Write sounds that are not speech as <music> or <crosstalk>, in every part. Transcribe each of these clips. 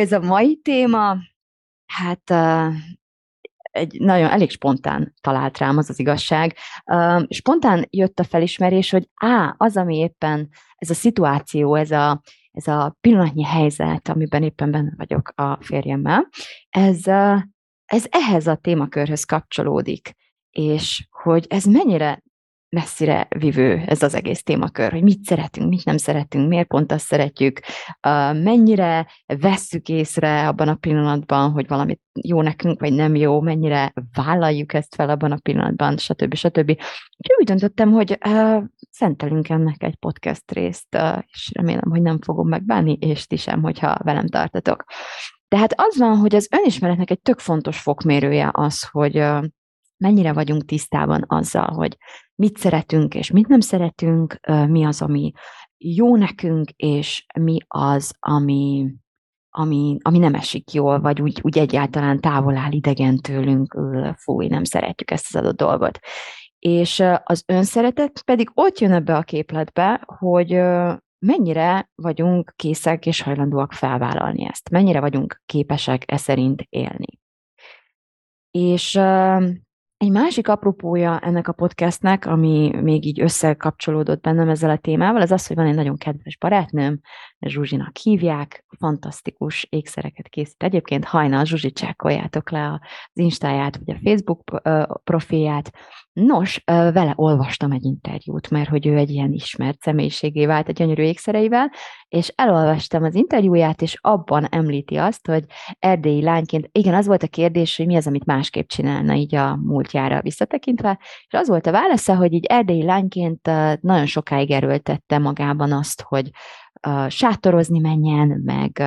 Ez a mai téma, hát egy nagyon elég spontán talált rám, az az igazság. Spontán jött a felismerés, hogy á, az, ami éppen ez a szituáció, ez a, ez a pillanatnyi helyzet, amiben éppen benne vagyok a férjemmel, ez, ez ehhez a témakörhöz kapcsolódik, és hogy ez mennyire messzire vivő ez az egész témakör, hogy mit szeretünk, mit nem szeretünk, miért pont azt szeretjük, mennyire vesszük észre abban a pillanatban, hogy valamit jó nekünk, vagy nem jó, mennyire vállaljuk ezt fel abban a pillanatban, stb. stb. Úgyhogy úgy döntöttem, hogy szentelünk ennek egy podcast részt, és remélem, hogy nem fogom megbánni, és ti sem, hogyha velem tartatok. Tehát az van, hogy az önismeretnek egy tök fontos fokmérője az, hogy uh, mennyire vagyunk tisztában azzal, hogy mit szeretünk és mit nem szeretünk, mi az, ami jó nekünk, és mi az, ami, ami, ami nem esik jól, vagy úgy, úgy egyáltalán távol áll idegen tőlünk, fúj, nem szeretjük ezt az adott dolgot. És az önszeretet pedig ott jön ebbe a képletbe, hogy mennyire vagyunk készek és hajlandóak felvállalni ezt, mennyire vagyunk képesek e szerint élni. És egy másik apropója ennek a podcastnek, ami még így összekapcsolódott bennem ezzel a témával, az az, hogy van egy nagyon kedves barátnőm, Zsuzsinak hívják, fantasztikus ékszereket készít. Egyébként hajnal Zsuzsi csekkoljátok le az Instáját, vagy a Facebook profilját. Nos, vele olvastam egy interjút, mert hogy ő egy ilyen ismert személyiségé vált a gyönyörű ékszereivel, és elolvastam az interjúját, és abban említi azt, hogy erdélyi lányként, igen, az volt a kérdés, hogy mi az, amit másképp csinálna így a múltjára visszatekintve, és az volt a válasza, hogy így erdélyi lányként nagyon sokáig erőltette magában azt, hogy sátorozni menjen, meg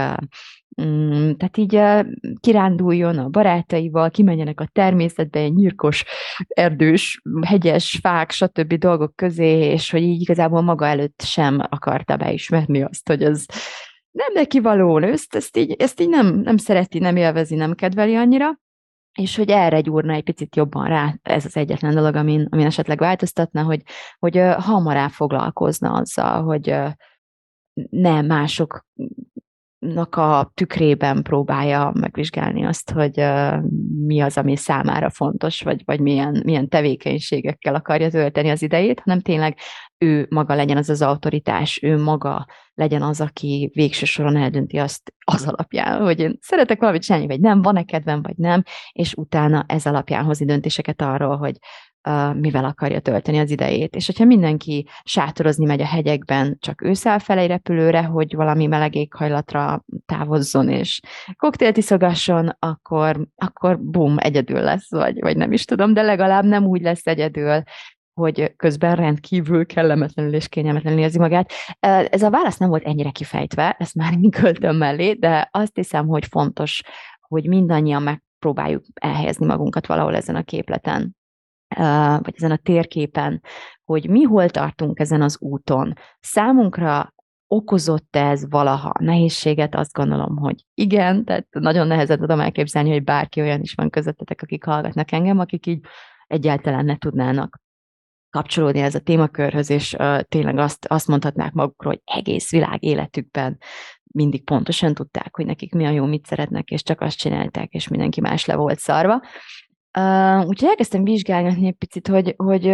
Mm, tehát így kiránduljon a barátaival, kimenjenek a természetbe, egy nyírkos, erdős, hegyes, fák, stb. dolgok közé, és hogy így igazából maga előtt sem akarta beismerni azt, hogy ez nem neki való, ezt, ezt, így, ezt így nem, nem szereti, nem élvezi, nem kedveli annyira, és hogy erre gyúrna egy picit jobban rá, ez az egyetlen dolog, amin, amin esetleg változtatna, hogy, hogy hamarabb foglalkozna azzal, hogy ne mások a tükrében próbálja megvizsgálni azt, hogy mi az, ami számára fontos, vagy, vagy milyen, milyen tevékenységekkel akarja tölteni az idejét, hanem tényleg ő maga legyen az az autoritás, ő maga legyen az, aki végső soron eldönti azt az alapján, hogy én szeretek valamit csinálni, vagy nem, van-e kedvem, vagy nem, és utána ez alapján hozni döntéseket arról, hogy mivel akarja tölteni az idejét. És hogyha mindenki sátorozni megy a hegyekben, csak ő száll fel egy repülőre, hogy valami meleg éghajlatra távozzon és koktélt iszogasson, akkor, akkor bum, egyedül lesz, vagy, vagy nem is tudom, de legalább nem úgy lesz egyedül, hogy közben rendkívül kellemetlenül és kényelmetlenül érzi magát. Ez a válasz nem volt ennyire kifejtve, ezt már én <laughs> költöm mellé, de azt hiszem, hogy fontos, hogy mindannyian megpróbáljuk elhelyezni magunkat valahol ezen a képleten vagy ezen a térképen, hogy mi hol tartunk ezen az úton. Számunkra okozott ez valaha nehézséget? Azt gondolom, hogy igen, tehát nagyon nehezen tudom elképzelni, hogy bárki olyan is van közöttetek, akik hallgatnak engem, akik így egyáltalán ne tudnának kapcsolódni ez a témakörhöz, és uh, tényleg azt, azt mondhatnák magukról, hogy egész világ életükben mindig pontosan tudták, hogy nekik mi a jó, mit szeretnek, és csak azt csinálták, és mindenki más le volt szarva. Uh, úgyhogy elkezdtem vizsgálni egy picit, hogy, hogy,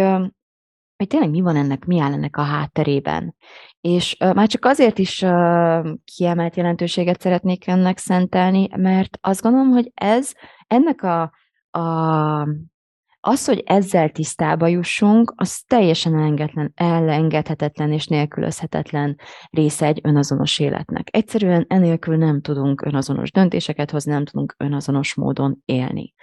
hogy tényleg mi van ennek, mi áll ennek a hátterében. És uh, már csak azért is uh, kiemelt jelentőséget szeretnék ennek szentelni, mert azt gondolom, hogy ez, ennek a, a az, hogy ezzel tisztába jussunk, az teljesen elengedhetetlen, elengedhetetlen és nélkülözhetetlen része egy önazonos életnek. Egyszerűen enélkül nem tudunk önazonos döntéseket hozni, nem tudunk önazonos módon élni.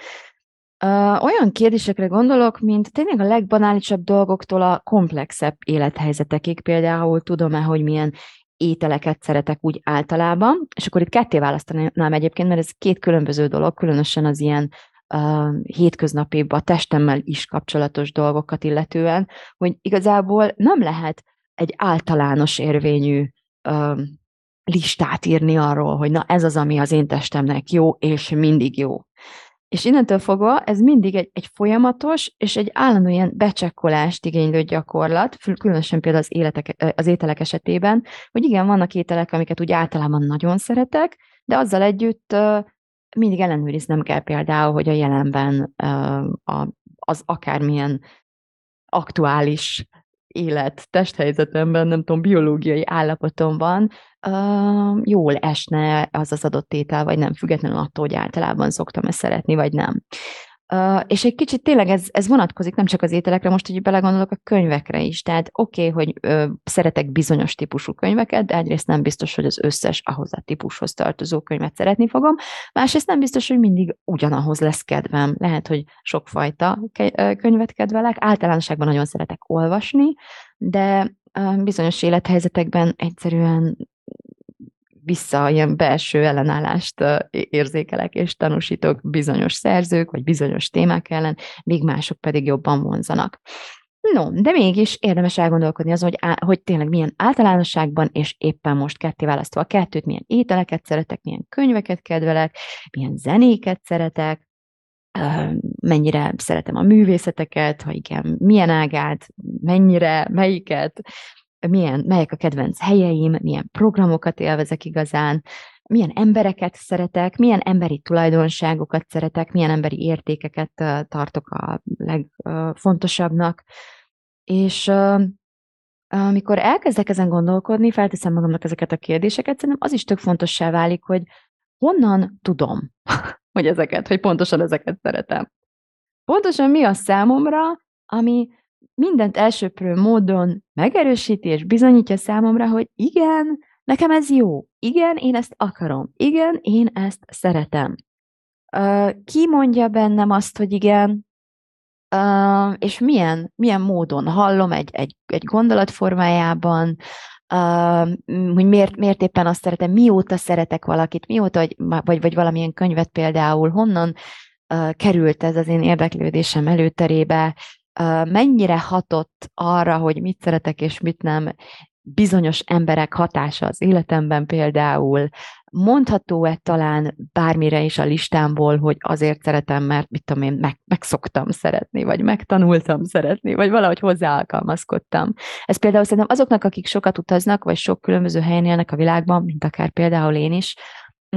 Olyan kérdésekre gondolok, mint tényleg a legbanálisabb dolgoktól a komplexebb élethelyzetekig, például tudom-e, hogy milyen ételeket szeretek úgy általában, és akkor itt ketté választanám egyébként, mert ez két különböző dolog, különösen az ilyen uh, hétköznapi, a testemmel is kapcsolatos dolgokat illetően, hogy igazából nem lehet egy általános érvényű uh, listát írni arról, hogy na ez az, ami az én testemnek jó, és mindig jó. És innentől fogva ez mindig egy, egy folyamatos és egy állandó ilyen becsekkolást igénylő gyakorlat, különösen például az, életek, az ételek esetében, hogy igen, vannak ételek, amiket úgy általában nagyon szeretek, de azzal együtt mindig ellenőriznem kell például, hogy a jelenben az akármilyen aktuális élet, testhelyzetemben, nem tudom, biológiai állapotomban uh, jól esne az az adott étel, vagy nem, függetlenül attól, hogy általában szoktam ezt szeretni, vagy nem. Uh, és egy kicsit tényleg ez, ez vonatkozik nem csak az ételekre, most hogy belegondolok a könyvekre is. Tehát oké, okay, hogy uh, szeretek bizonyos típusú könyveket, de egyrészt nem biztos, hogy az összes ahhoz a típushoz tartozó könyvet szeretni fogom. Másrészt nem biztos, hogy mindig ugyanahoz lesz kedvem. Lehet, hogy sokfajta könyvet kedvelek. Általánosságban nagyon szeretek olvasni, de bizonyos élethelyzetekben egyszerűen vissza ilyen belső ellenállást érzékelek és tanúsítok bizonyos szerzők, vagy bizonyos témák ellen, míg mások pedig jobban vonzanak. No, de mégis érdemes elgondolkodni azon, hogy, á, hogy tényleg milyen általánosságban, és éppen most ketté választva a kettőt, milyen ételeket szeretek, milyen könyveket kedvelek, milyen zenéket szeretek, mennyire szeretem a művészeteket, ha igen, milyen ágát, mennyire, melyiket, milyen, melyek a kedvenc helyeim, milyen programokat élvezek igazán, milyen embereket szeretek, milyen emberi tulajdonságokat szeretek, milyen emberi értékeket tartok a legfontosabbnak. És amikor elkezdek ezen gondolkodni, felteszem magamnak ezeket a kérdéseket, szerintem az is tök fontossá válik, hogy honnan tudom, <laughs> hogy ezeket, hogy pontosan ezeket szeretem. Pontosan mi a számomra, ami mindent elsőprő módon megerősíti és bizonyítja számomra, hogy igen, nekem ez jó, igen, én ezt akarom, igen, én ezt szeretem. Uh, ki mondja bennem azt, hogy igen, uh, és milyen, milyen módon? Hallom egy, egy, egy gondolat formájában, uh, hogy miért, miért éppen azt szeretem, mióta szeretek valakit, mióta, vagy, vagy, vagy valamilyen könyvet például, honnan került ez az én érdeklődésem előterébe, mennyire hatott arra, hogy mit szeretek és mit nem, bizonyos emberek hatása az életemben például, mondható-e talán bármire is a listámból, hogy azért szeretem, mert mit tudom én, meg, megszoktam szeretni, vagy megtanultam szeretni, vagy valahogy hozzáalkalmazkodtam. Ez például szerintem azoknak, akik sokat utaznak, vagy sok különböző helyen élnek a világban, mint akár például én is,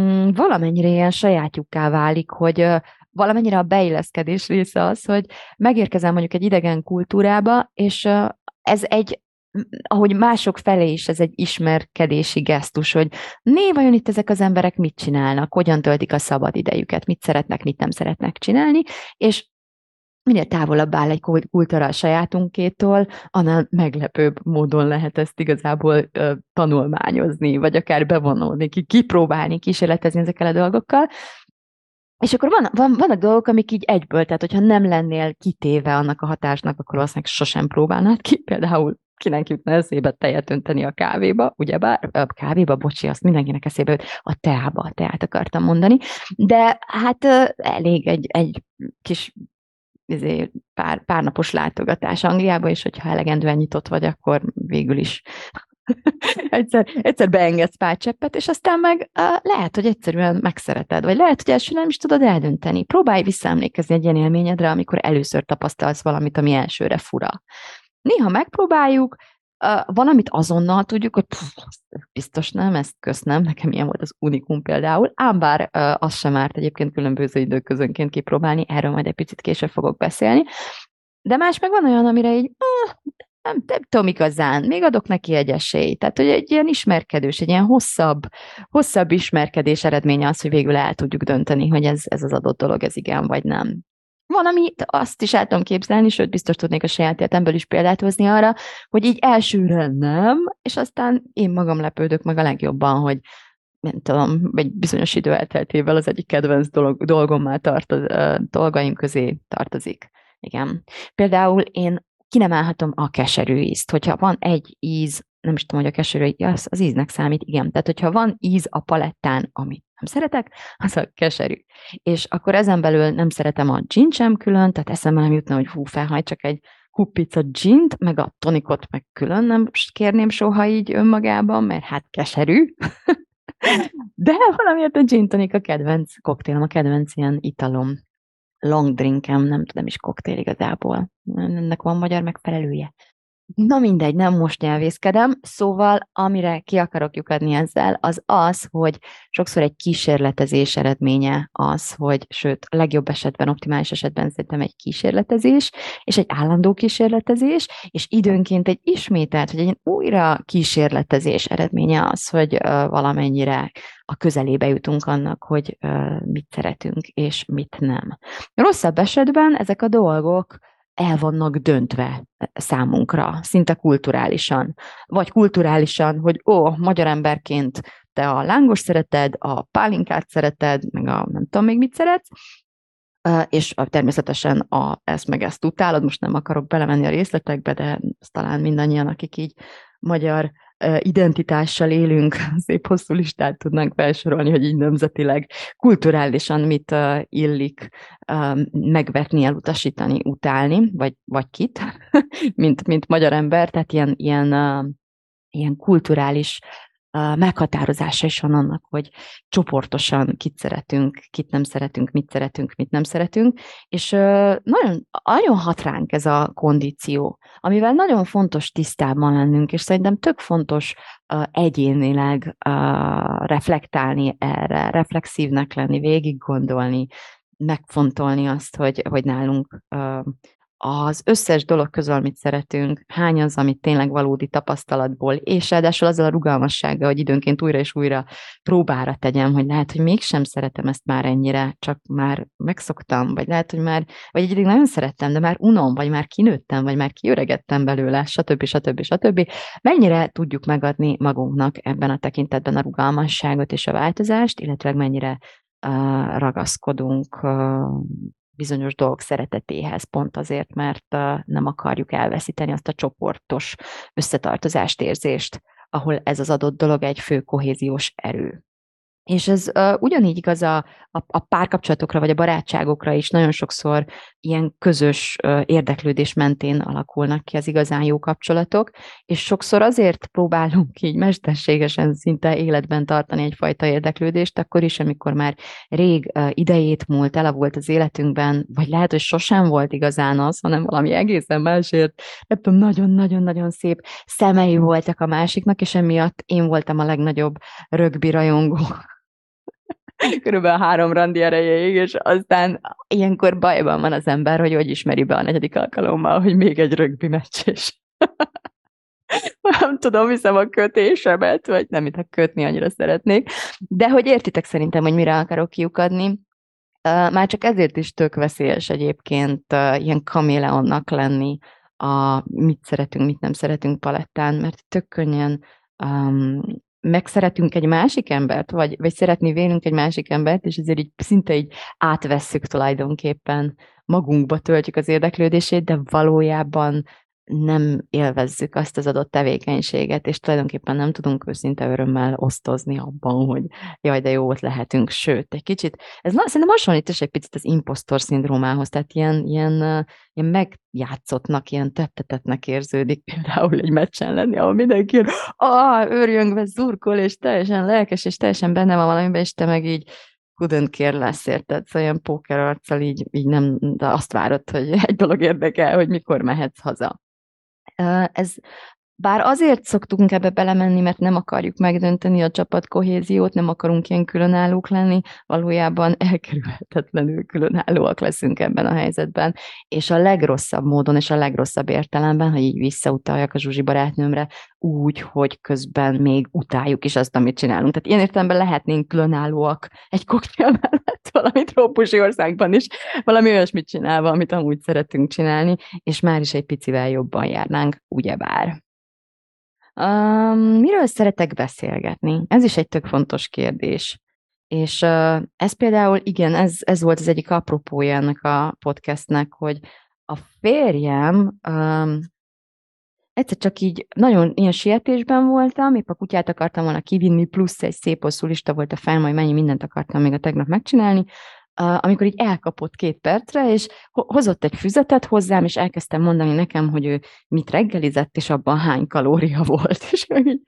mm, valamennyire ilyen sajátjukká válik, hogy valamennyire a beilleszkedés része az, hogy megérkezem mondjuk egy idegen kultúrába, és ez egy ahogy mások felé is ez egy ismerkedési gesztus, hogy né, vajon itt ezek az emberek mit csinálnak, hogyan töltik a szabad idejüket, mit szeretnek, mit nem szeretnek csinálni, és minél távolabb áll egy kultúra a sajátunkétól, annál meglepőbb módon lehet ezt igazából ö, tanulmányozni, vagy akár bevonulni, ki, kipróbálni, kísérletezni ezekkel a dolgokkal, és akkor van, van, vannak dolgok, amik így egyből, tehát hogyha nem lennél kitéve annak a hatásnak, akkor valószínűleg sosem próbálnád ki. Például kinek jutna eszébe tejet önteni a kávéba, ugyebár? A kávéba, bocsi, azt mindenkinek eszébe jut, a teába, a teát akartam mondani, de hát elég egy, egy kis izé, pár, pár napos látogatás Angliába, és hogyha elegendően nyitott vagy, akkor végül is <laughs> egyszer, egyszer beengedsz pár cseppet, és aztán meg uh, lehet, hogy egyszerűen megszereted, vagy lehet, hogy első nem is tudod eldönteni. Próbálj visszaemlékezni egy ilyen élményedre, amikor először tapasztalsz valamit, ami elsőre fura. Néha megpróbáljuk, uh, van, amit azonnal tudjuk, hogy pff, biztos nem, ezt köszönöm, nekem ilyen volt az unikum például, ám bár uh, az sem árt egyébként különböző időközönként kipróbálni, erről majd egy picit később fogok beszélni, de más meg van olyan, amire így, uh, nem, nem tudom igazán, még adok neki egy esélyt. Tehát, hogy egy ilyen ismerkedős, egy ilyen hosszabb, hosszabb ismerkedés eredménye az, hogy végül el tudjuk dönteni, hogy ez, ez az adott dolog, ez igen vagy nem. Van, ami azt is el tudom képzelni, sőt, biztos tudnék a saját életemből is példát hozni arra, hogy így elsőre nem, és aztán én magam lepődök meg a legjobban, hogy nem tudom, egy bizonyos idő elteltével az egyik kedvenc dolog, dolgommá tart, dolgaim közé tartozik. Igen. Például én ki a keserű ízt. Hogyha van egy íz, nem is tudom, hogy a keserű, az, az íznek számít, igen. Tehát, hogyha van íz a palettán, amit nem szeretek, <laughs> az a keserű. És akkor ezen belül nem szeretem a gin sem külön, tehát eszembe nem jutna, hogy hú, felhajt csak egy kupica gint, meg a tonikot meg külön nem kérném soha így önmagában, mert hát keserű. <laughs> De valamiért a gin tonik a kedvenc koktélom, a kedvenc ilyen italom. Long drinkem, nem tudom is koktél igazából. Ennek van magyar megfelelője. Na mindegy, nem most nyelvészkedem, szóval amire ki akarok lyukadni ezzel, az az, hogy sokszor egy kísérletezés eredménye az, hogy sőt, legjobb esetben, optimális esetben szerintem egy kísérletezés, és egy állandó kísérletezés, és időnként egy ismételt, hogy egy újra kísérletezés eredménye az, hogy valamennyire a közelébe jutunk annak, hogy mit szeretünk, és mit nem. Rosszabb esetben ezek a dolgok el vannak döntve számunkra, szinte kulturálisan. Vagy kulturálisan, hogy ó, magyar emberként te a lángos szereted, a pálinkát szereted, meg a nem tudom még mit szeretsz, és természetesen a, ezt meg ezt utálod, most nem akarok belemenni a részletekbe, de talán mindannyian, akik így magyar identitással élünk, <laughs> szép hosszú listát tudnánk felsorolni, hogy így nemzetileg, kulturálisan mit illik megvetni, elutasítani, utálni, vagy, vagy kit, <laughs> mint, mint magyar ember, tehát ilyen, ilyen, ilyen kulturális meghatározása is van annak, hogy csoportosan kit szeretünk, kit nem szeretünk, mit szeretünk, mit nem szeretünk, és nagyon, nagyon hat ránk ez a kondíció, amivel nagyon fontos tisztában lennünk, és szerintem tök fontos egyénileg reflektálni erre, reflexívnek lenni, végig gondolni, megfontolni azt, hogy, hogy nálunk az összes dolog közül, amit szeretünk, hány az, amit tényleg valódi tapasztalatból, és ráadásul azzal a rugalmassággal, hogy időnként újra és újra próbára tegyem, hogy lehet, hogy mégsem szeretem ezt már ennyire, csak már megszoktam, vagy lehet, hogy már, vagy egy nagyon szerettem, de már unom, vagy már kinőttem, vagy már kiöregettem belőle, stb. stb. stb. Mennyire tudjuk megadni magunknak ebben a tekintetben a rugalmasságot és a változást, illetve mennyire uh, ragaszkodunk uh, bizonyos dolgok szeretetéhez, pont azért, mert nem akarjuk elveszíteni azt a csoportos összetartozást, érzést, ahol ez az adott dolog egy fő kohéziós erő. És ez uh, ugyanígy igaz a, a, a párkapcsolatokra, vagy a barátságokra is. Nagyon sokszor ilyen közös uh, érdeklődés mentén alakulnak ki az igazán jó kapcsolatok, és sokszor azért próbálunk így mesterségesen szinte életben tartani egyfajta érdeklődést, akkor is, amikor már rég uh, idejét múlt, elavult az életünkben, vagy lehet, hogy sosem volt igazán az, hanem valami egészen másért, nem tudom, nagyon-nagyon-nagyon szép szemei voltak a másiknak, és emiatt én voltam a legnagyobb rögbi rajongó <laughs> körülbelül három randi erejéig, és aztán ilyenkor bajban van az ember, hogy hogy ismeri be a negyedik alkalommal, hogy még egy rögbi meccs, és <laughs> nem tudom, hiszem a kötésemet, vagy nem, mint a kötni annyira szeretnék, de hogy értitek szerintem, hogy mire akarok kiukadni, már csak ezért is tök veszélyes egyébként ilyen kaméleonnak lenni a mit szeretünk, mit nem szeretünk palettán, mert tök könnyen um, megszeretünk egy másik embert, vagy, vagy szeretni vélünk egy másik embert, és ezért így szinte így átvesszük tulajdonképpen, magunkba töltjük az érdeklődését, de valójában nem élvezzük azt az adott tevékenységet, és tulajdonképpen nem tudunk őszinte örömmel osztozni abban, hogy jaj, de jó ott lehetünk. Sőt, egy kicsit, ez szerintem hasonlít is egy picit az impostor szindrómához, tehát ilyen, ilyen, ilyen megjátszottnak, ilyen tettetetnek érződik például egy meccsen lenni, ahol mindenki ilyen, ah, őrjöngve zurkol, és teljesen lelkes, és teljesen benne van valamiben, és te meg így couldn't care less, érted? Szóval ilyen póker arccal így, így nem, de azt várod, hogy egy dolog érdekel, hogy mikor mehetsz haza. Ez bár azért szoktunk ebbe belemenni, mert nem akarjuk megdönteni a csapat kohéziót, nem akarunk ilyen különállók lenni, valójában elkerülhetetlenül különállóak leszünk ebben a helyzetben, és a legrosszabb módon, és a legrosszabb értelemben, ha így visszautaljak a Zsuzsi barátnőmre, úgy, hogy közben még utáljuk is azt, amit csinálunk. Tehát ilyen értelemben lehetnénk különállóak egy koktél mellett, valami trópusi országban is, valami olyasmit csinálva, amit amúgy szeretünk csinálni, és már is egy picivel jobban járnánk, ugyebár. Um, miről szeretek beszélgetni? Ez is egy tök fontos kérdés. És uh, ez például, igen, ez, ez volt az egyik apropója ennek a podcastnek, hogy a férjem um, egyszer csak így nagyon ilyen sietésben voltam, épp a kutyát akartam volna kivinni, plusz egy szép hosszú lista volt a fel, majd mennyi mindent akartam még a tegnap megcsinálni, amikor így elkapott két percre, és hozott egy füzetet hozzám, és elkezdtem mondani nekem, hogy ő mit reggelizett, és abban hány kalória volt. <laughs> És így,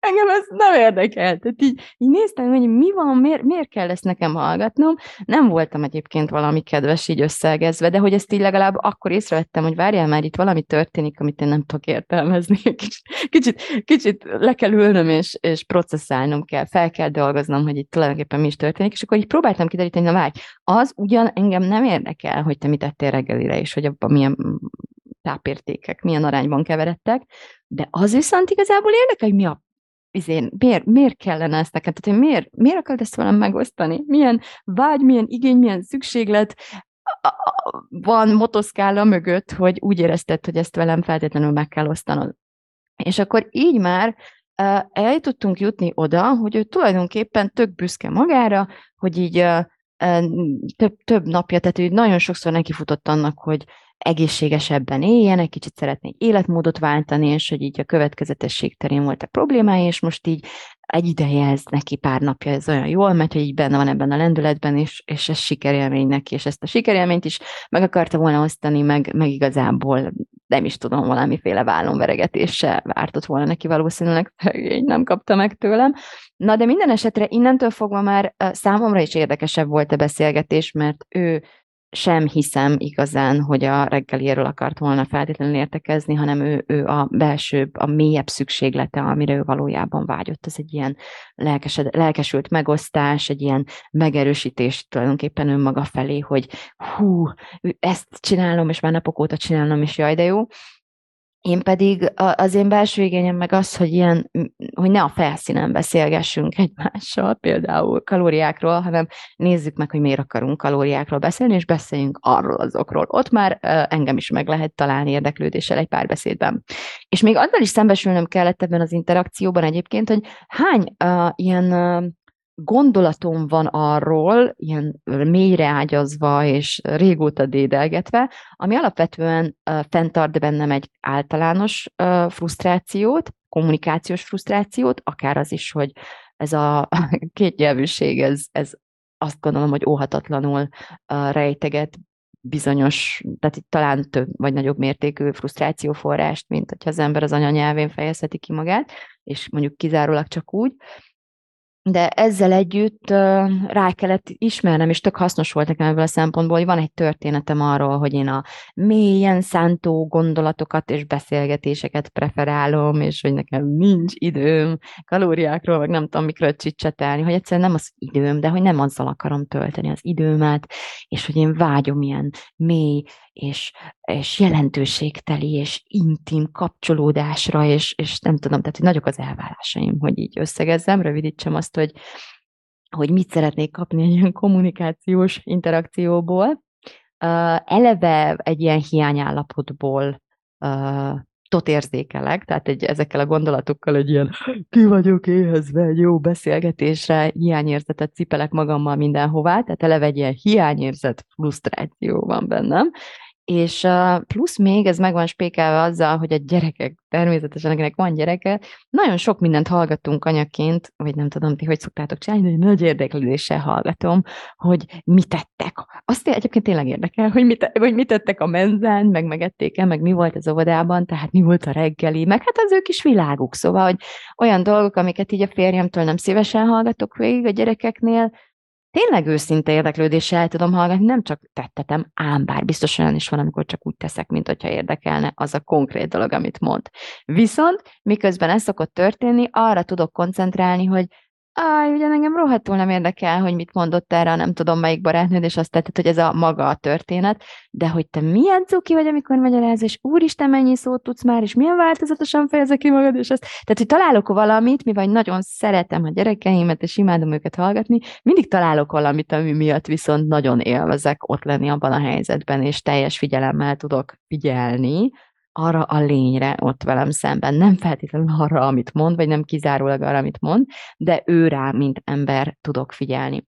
engem ez nem érdekel. Tehát így, így néztem, hogy mi van, miért, miért kell ezt nekem hallgatnom. Nem voltam egyébként valami kedves így összeegezve, de hogy ezt így legalább akkor észrevettem, hogy várjál már, itt valami történik, amit én nem tudok értelmezni. <laughs> Kicsit, kicsit, kicsit le kell ülnöm, és, és processzálnom kell, fel kell dolgoznom, hogy itt tulajdonképpen mi is történik, és akkor így próbáltam kideríteni, na várj, az ugyan engem nem érdekel, hogy te mit ettél reggelire, és hogy abban milyen tápértékek milyen arányban keveredtek, de az viszont igazából érdekel, hogy mi a izén, miért, miért kellene ezt neked? Tehát, hogy miért, miért akarod ezt velem megosztani? Milyen vágy, milyen igény, milyen szükséglet van motoszkála mögött, hogy úgy érezted, hogy ezt velem feltétlenül meg kell osztanod. És akkor így már el tudtunk jutni oda, hogy ő tulajdonképpen tök büszke magára, hogy így több, több napja, tehát ő nagyon sokszor nekifutott annak, hogy egészségesebben éljen, egy kicsit szeretné életmódot váltani, és hogy így a következetesség terén volt a problémája, és most így egy ideje ez neki pár napja, ez olyan jól megy, hogy így benne van ebben a lendületben, és, és ez sikerélmény neki, és ezt a sikerélményt is meg akarta volna osztani, meg, meg igazából nem is tudom, valamiféle vállonveregetéssel vártott volna neki valószínűleg, <laughs> így nem kapta meg tőlem. Na de minden esetre innentől fogva már számomra is érdekesebb volt a beszélgetés, mert ő sem hiszem igazán, hogy a reggeliéről akart volna feltétlenül értekezni, hanem ő, ő a belsőbb, a mélyebb szükséglete, amire ő valójában vágyott. Ez egy ilyen lelkesed, lelkesült megosztás, egy ilyen megerősítés tulajdonképpen önmaga felé, hogy hú, ezt csinálom, és már napok óta csinálom, és jaj, de jó. Én pedig az én belső igényem meg az, hogy, ilyen, hogy ne a felszínen beszélgessünk egymással, például kalóriákról, hanem nézzük meg, hogy miért akarunk kalóriákról beszélni, és beszéljünk arról azokról. Ott már engem is meg lehet találni érdeklődéssel egy párbeszédben. És még azzal is szembesülnöm kellett ebben az interakcióban egyébként, hogy hány uh, ilyen uh, gondolatom van arról, ilyen mélyre ágyazva és régóta dédelgetve, ami alapvetően uh, fenntart bennem egy általános uh, frusztrációt, kommunikációs frusztrációt, akár az is, hogy ez a <laughs> kétnyelvűség, ez, ez azt gondolom, hogy óhatatlanul uh, rejteget bizonyos, tehát itt talán több vagy nagyobb mértékű frusztrációforrást, mint hogyha az ember az anyanyelvén fejezheti ki magát, és mondjuk kizárólag csak úgy de ezzel együtt rá kellett ismernem, és tök hasznos volt nekem ebből a szempontból, hogy van egy történetem arról, hogy én a mélyen szántó gondolatokat és beszélgetéseket preferálom, és hogy nekem nincs időm kalóriákról, meg nem tudom mikről csicsetelni, hogy egyszerűen nem az időm, de hogy nem azzal akarom tölteni az időmet, és hogy én vágyom ilyen mély és, és jelentőségteli és intim kapcsolódásra, és, és nem tudom, tehát hogy nagyok az elvárásaim, hogy így összegezzem, rövidítsem azt, hogy, hogy mit szeretnék kapni egy ilyen kommunikációs interakcióból. Uh, eleve egy ilyen hiányállapotból uh, tot érzékelek, tehát egy, ezekkel a gondolatokkal egy ilyen ki vagyok éhezve, egy jó beszélgetésre, hiányérzetet cipelek magammal mindenhová, tehát eleve egy ilyen hiányérzet, frusztráció van bennem, és plusz még ez meg van spékelve azzal, hogy a gyerekek, természetesen akinek van gyereke, nagyon sok mindent hallgatunk anyaként, vagy nem tudom ti, hogy szoktátok csinálni, de nagy érdeklődéssel hallgatom, hogy mit tettek. Azt egyébként tényleg érdekel, hogy mit, hogy mit tettek a menzán, meg megették-e, meg mi volt az óvodában, tehát mi volt a reggeli, meg hát az ő kis világuk. Szóval, hogy olyan dolgok, amiket így a férjemtől nem szívesen hallgatok végig a gyerekeknél, tényleg őszinte érdeklődéssel el tudom hallgatni, nem csak tettetem, ám bár biztos olyan is van, amikor csak úgy teszek, mint hogyha érdekelne az a konkrét dolog, amit mond. Viszont miközben ez szokott történni, arra tudok koncentrálni, hogy Áj, ugye engem rohadtul nem érdekel, hogy mit mondott erre, nem tudom melyik barátnőd, és azt tetted, hogy ez a maga a történet, de hogy te milyen cuki vagy, amikor magyaráz, és úristen, mennyi szót tudsz már, és milyen változatosan fejezek ki magad, és azt. Tehát, hogy találok valamit, mivel nagyon szeretem a gyerekeimet, és imádom őket hallgatni, mindig találok valamit, ami miatt viszont nagyon élvezek ott lenni abban a helyzetben, és teljes figyelemmel tudok figyelni, arra a lényre ott velem szemben. Nem feltétlenül arra, amit mond, vagy nem kizárólag arra, amit mond, de ő rá, mint ember tudok figyelni.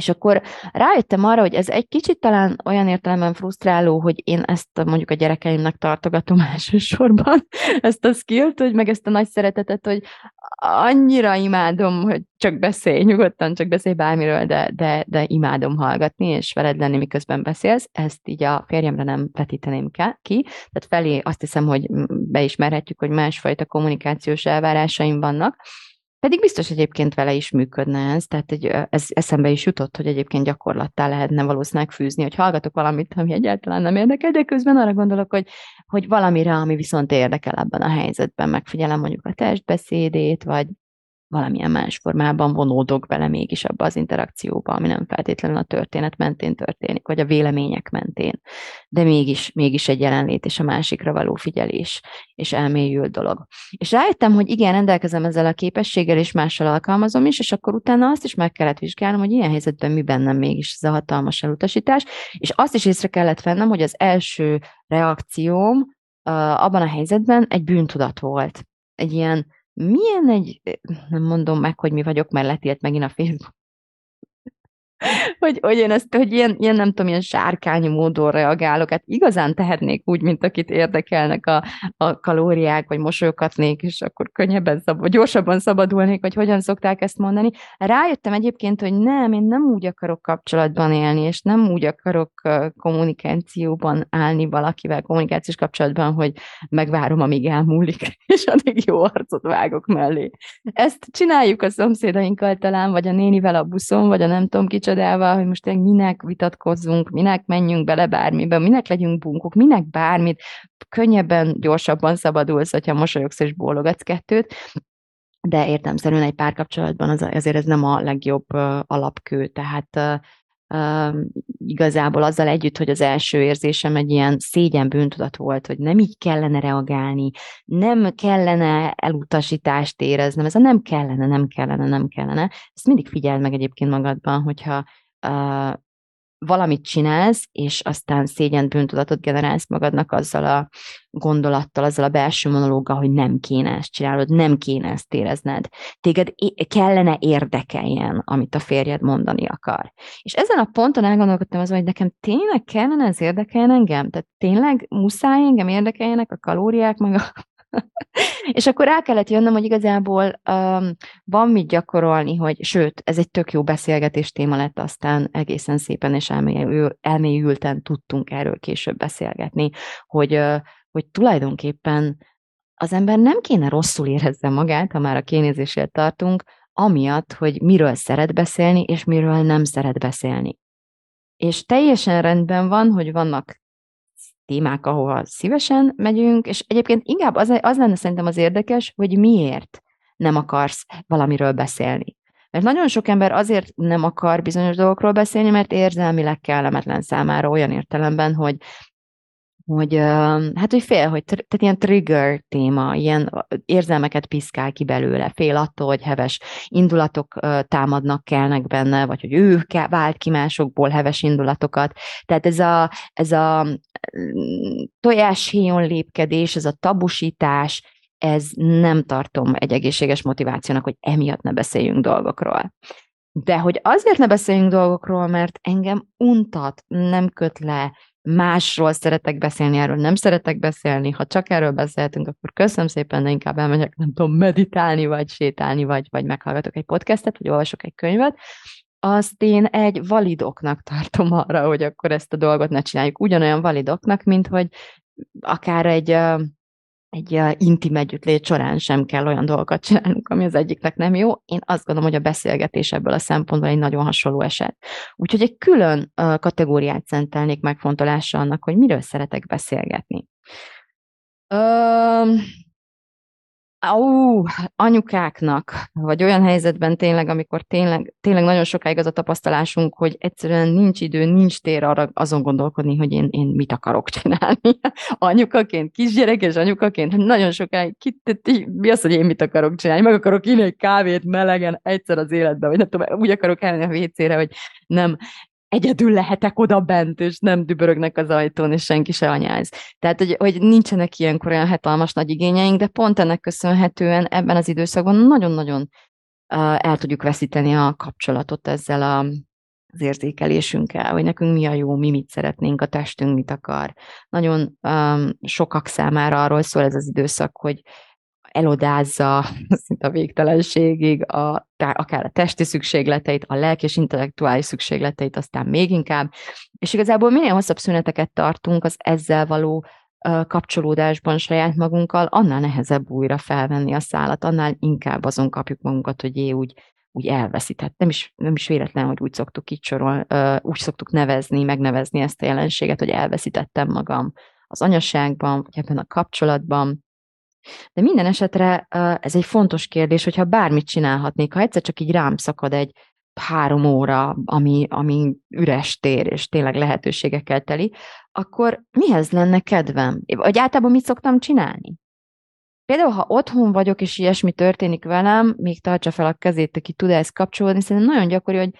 És akkor rájöttem arra, hogy ez egy kicsit talán olyan értelemben frusztráló, hogy én ezt mondjuk a gyerekeimnek tartogatom <laughs> elsősorban, ezt a skillt, hogy meg ezt a nagy szeretetet, hogy annyira imádom, hogy csak beszélj, nyugodtan csak beszélj bármiről, de, de, de imádom hallgatni, és veled lenni, miközben beszélsz. Ezt így a férjemre nem vetíteném ki. Tehát felé azt hiszem, hogy beismerhetjük, hogy másfajta kommunikációs elvárásaim vannak, pedig biztos egyébként vele is működne ez, tehát egy, ez eszembe is jutott, hogy egyébként gyakorlattá lehetne valószínűleg fűzni, hogy hallgatok valamit, ami egyáltalán nem érdekel, de közben arra gondolok, hogy, hogy valamire, ami viszont érdekel ebben a helyzetben, megfigyelem mondjuk a testbeszédét, vagy valamilyen más formában vonódok bele mégis abba az interakcióba, ami nem feltétlenül a történet mentén történik, vagy a vélemények mentén, de mégis, mégis egy jelenlét és a másikra való figyelés, és elmélyült dolog. És rájöttem, hogy igen, rendelkezem ezzel a képességgel, és mással alkalmazom is, és akkor utána azt is meg kellett vizsgálnom, hogy ilyen helyzetben mi bennem mégis ez a hatalmas elutasítás, és azt is észre kellett vennem, hogy az első reakcióm abban a helyzetben egy bűntudat volt. Egy ilyen milyen egy, nem mondom meg, hogy mi vagyok, mert letilt megint a Facebook hogy, hogy én ezt, hogy ilyen, ilyen, nem tudom, ilyen sárkány módon reagálok, hát igazán tehetnék úgy, mint akit érdekelnek a, a kalóriák, vagy mosolyokatnék, és akkor könnyebben, szab, vagy gyorsabban szabadulnék, vagy hogyan szokták ezt mondani. Rájöttem egyébként, hogy nem, én nem úgy akarok kapcsolatban élni, és nem úgy akarok kommunikációban állni valakivel, kommunikációs kapcsolatban, hogy megvárom, amíg elmúlik, <laughs> és addig jó arcot vágok mellé. Ezt csináljuk a szomszédainkkal talán, vagy a nénivel a buszon, vagy a nem tudom kicsit, kicsodával, hogy most minek vitatkozzunk, minek menjünk bele bármibe, minek legyünk bunkok, minek bármit, könnyebben, gyorsabban szabadulsz, hogyha mosolyogsz és bólogatsz kettőt, de értelmszerűen egy párkapcsolatban az, azért ez nem a legjobb uh, alapkő, tehát uh, Igazából azzal együtt, hogy az első érzésem egy ilyen szégyen bűntudat volt, hogy nem így kellene reagálni, nem kellene elutasítást éreznem, ez a nem kellene, nem kellene, nem kellene. Ezt mindig figyeld meg egyébként magadban, hogyha uh, valamit csinálsz, és aztán szégyen bűntudatot generálsz magadnak azzal a gondolattal, azzal a belső monológgal, hogy nem kéne ezt csinálod, nem kéne ezt érezned. Téged kellene érdekeljen, amit a férjed mondani akar. És ezen a ponton elgondolkodtam azon, hogy nekem tényleg kellene ez érdekeljen engem? Tehát tényleg muszáj engem érdekeljenek a kalóriák, meg a és akkor rá kellett jönnöm, hogy igazából um, van mit gyakorolni, hogy sőt, ez egy tök jó beszélgetés téma lett, aztán egészen szépen és elmélyül, elmélyülten tudtunk erről később beszélgetni, hogy, uh, hogy tulajdonképpen az ember nem kéne rosszul érezze magát, ha már a kénézésért tartunk, amiatt, hogy miről szeret beszélni, és miről nem szeret beszélni. És teljesen rendben van, hogy vannak témák, ahova szívesen megyünk, és egyébként inkább az, az lenne szerintem az érdekes, hogy miért nem akarsz valamiről beszélni. Mert nagyon sok ember azért nem akar bizonyos dolgokról beszélni, mert érzelmileg kellemetlen számára olyan értelemben, hogy hogy, hát, hogy fél, hogy tehát ilyen trigger téma, ilyen érzelmeket piszkál ki belőle, fél attól, hogy heves indulatok támadnak, kelnek benne, vagy hogy ő vált ki másokból heves indulatokat. Tehát ez a, ez a tojáshéjon lépkedés, ez a tabusítás, ez nem tartom egy egészséges motivációnak, hogy emiatt ne beszéljünk dolgokról. De hogy azért ne beszéljünk dolgokról, mert engem untat, nem köt le, másról szeretek beszélni, erről nem szeretek beszélni. Ha csak erről beszéltünk, akkor köszönöm szépen, de inkább elmegyek, nem tudom, meditálni, vagy sétálni, vagy, vagy meghallgatok egy podcastet, vagy olvasok egy könyvet, azt én egy validoknak tartom arra, hogy akkor ezt a dolgot ne csináljuk. Ugyanolyan validoknak, mint hogy akár egy egy intim együttlét során sem kell olyan dolgokat csinálnunk, ami az egyiknek nem jó. Én azt gondolom, hogy a beszélgetés ebből a szempontból egy nagyon hasonló eset. Úgyhogy egy külön kategóriát szentelnék megfontolásra annak, hogy miről szeretek beszélgetni. Ó, anyukáknak, vagy olyan helyzetben tényleg, amikor tényleg, tényleg nagyon sokáig az a tapasztalásunk, hogy egyszerűen nincs idő, nincs tér arra azon gondolkodni, hogy én, én mit akarok csinálni. <laughs> Anyukaként, kisgyerek és anyukaként, nagyon sokáig, ki, mi az, hogy én mit akarok csinálni? Meg akarok inni egy kávét melegen egyszer az életben, vagy nem tudom, úgy akarok elmenni a WC-re, hogy nem, egyedül lehetek oda bent, és nem dübörögnek az ajtón, és senki se anyáz. Tehát, hogy, hogy nincsenek ilyenkor olyan hatalmas nagy igényeink, de pont ennek köszönhetően ebben az időszakban nagyon-nagyon uh, el tudjuk veszíteni a kapcsolatot ezzel a, az érzékelésünkkel, hogy nekünk mi a jó, mi mit szeretnénk, a testünk mit akar. Nagyon um, sokak számára arról szól ez az időszak, hogy elodázza szinte a végtelenségig a, akár a testi szükségleteit, a lelki és intellektuális szükségleteit, aztán még inkább. És igazából minél hosszabb szüneteket tartunk az ezzel való kapcsolódásban saját magunkkal, annál nehezebb újra felvenni a szállat, annál inkább azon kapjuk magunkat, hogy jé, úgy, úgy elveszített. Nem is, nem is véletlen, hogy úgy szoktuk így úgy szoktuk nevezni, megnevezni ezt a jelenséget, hogy elveszítettem magam az anyaságban, vagy ebben a kapcsolatban, de minden esetre ez egy fontos kérdés, hogyha bármit csinálhatnék, ha egyszer csak így rám szakad egy három óra, ami, ami üres tér, és tényleg lehetőségekkel teli, akkor mihez lenne kedvem? Vagy általában mit szoktam csinálni? Például, ha otthon vagyok, és ilyesmi történik velem, még tartsa fel a kezét, aki tud ezt kapcsolódni, szerintem nagyon gyakori, hogy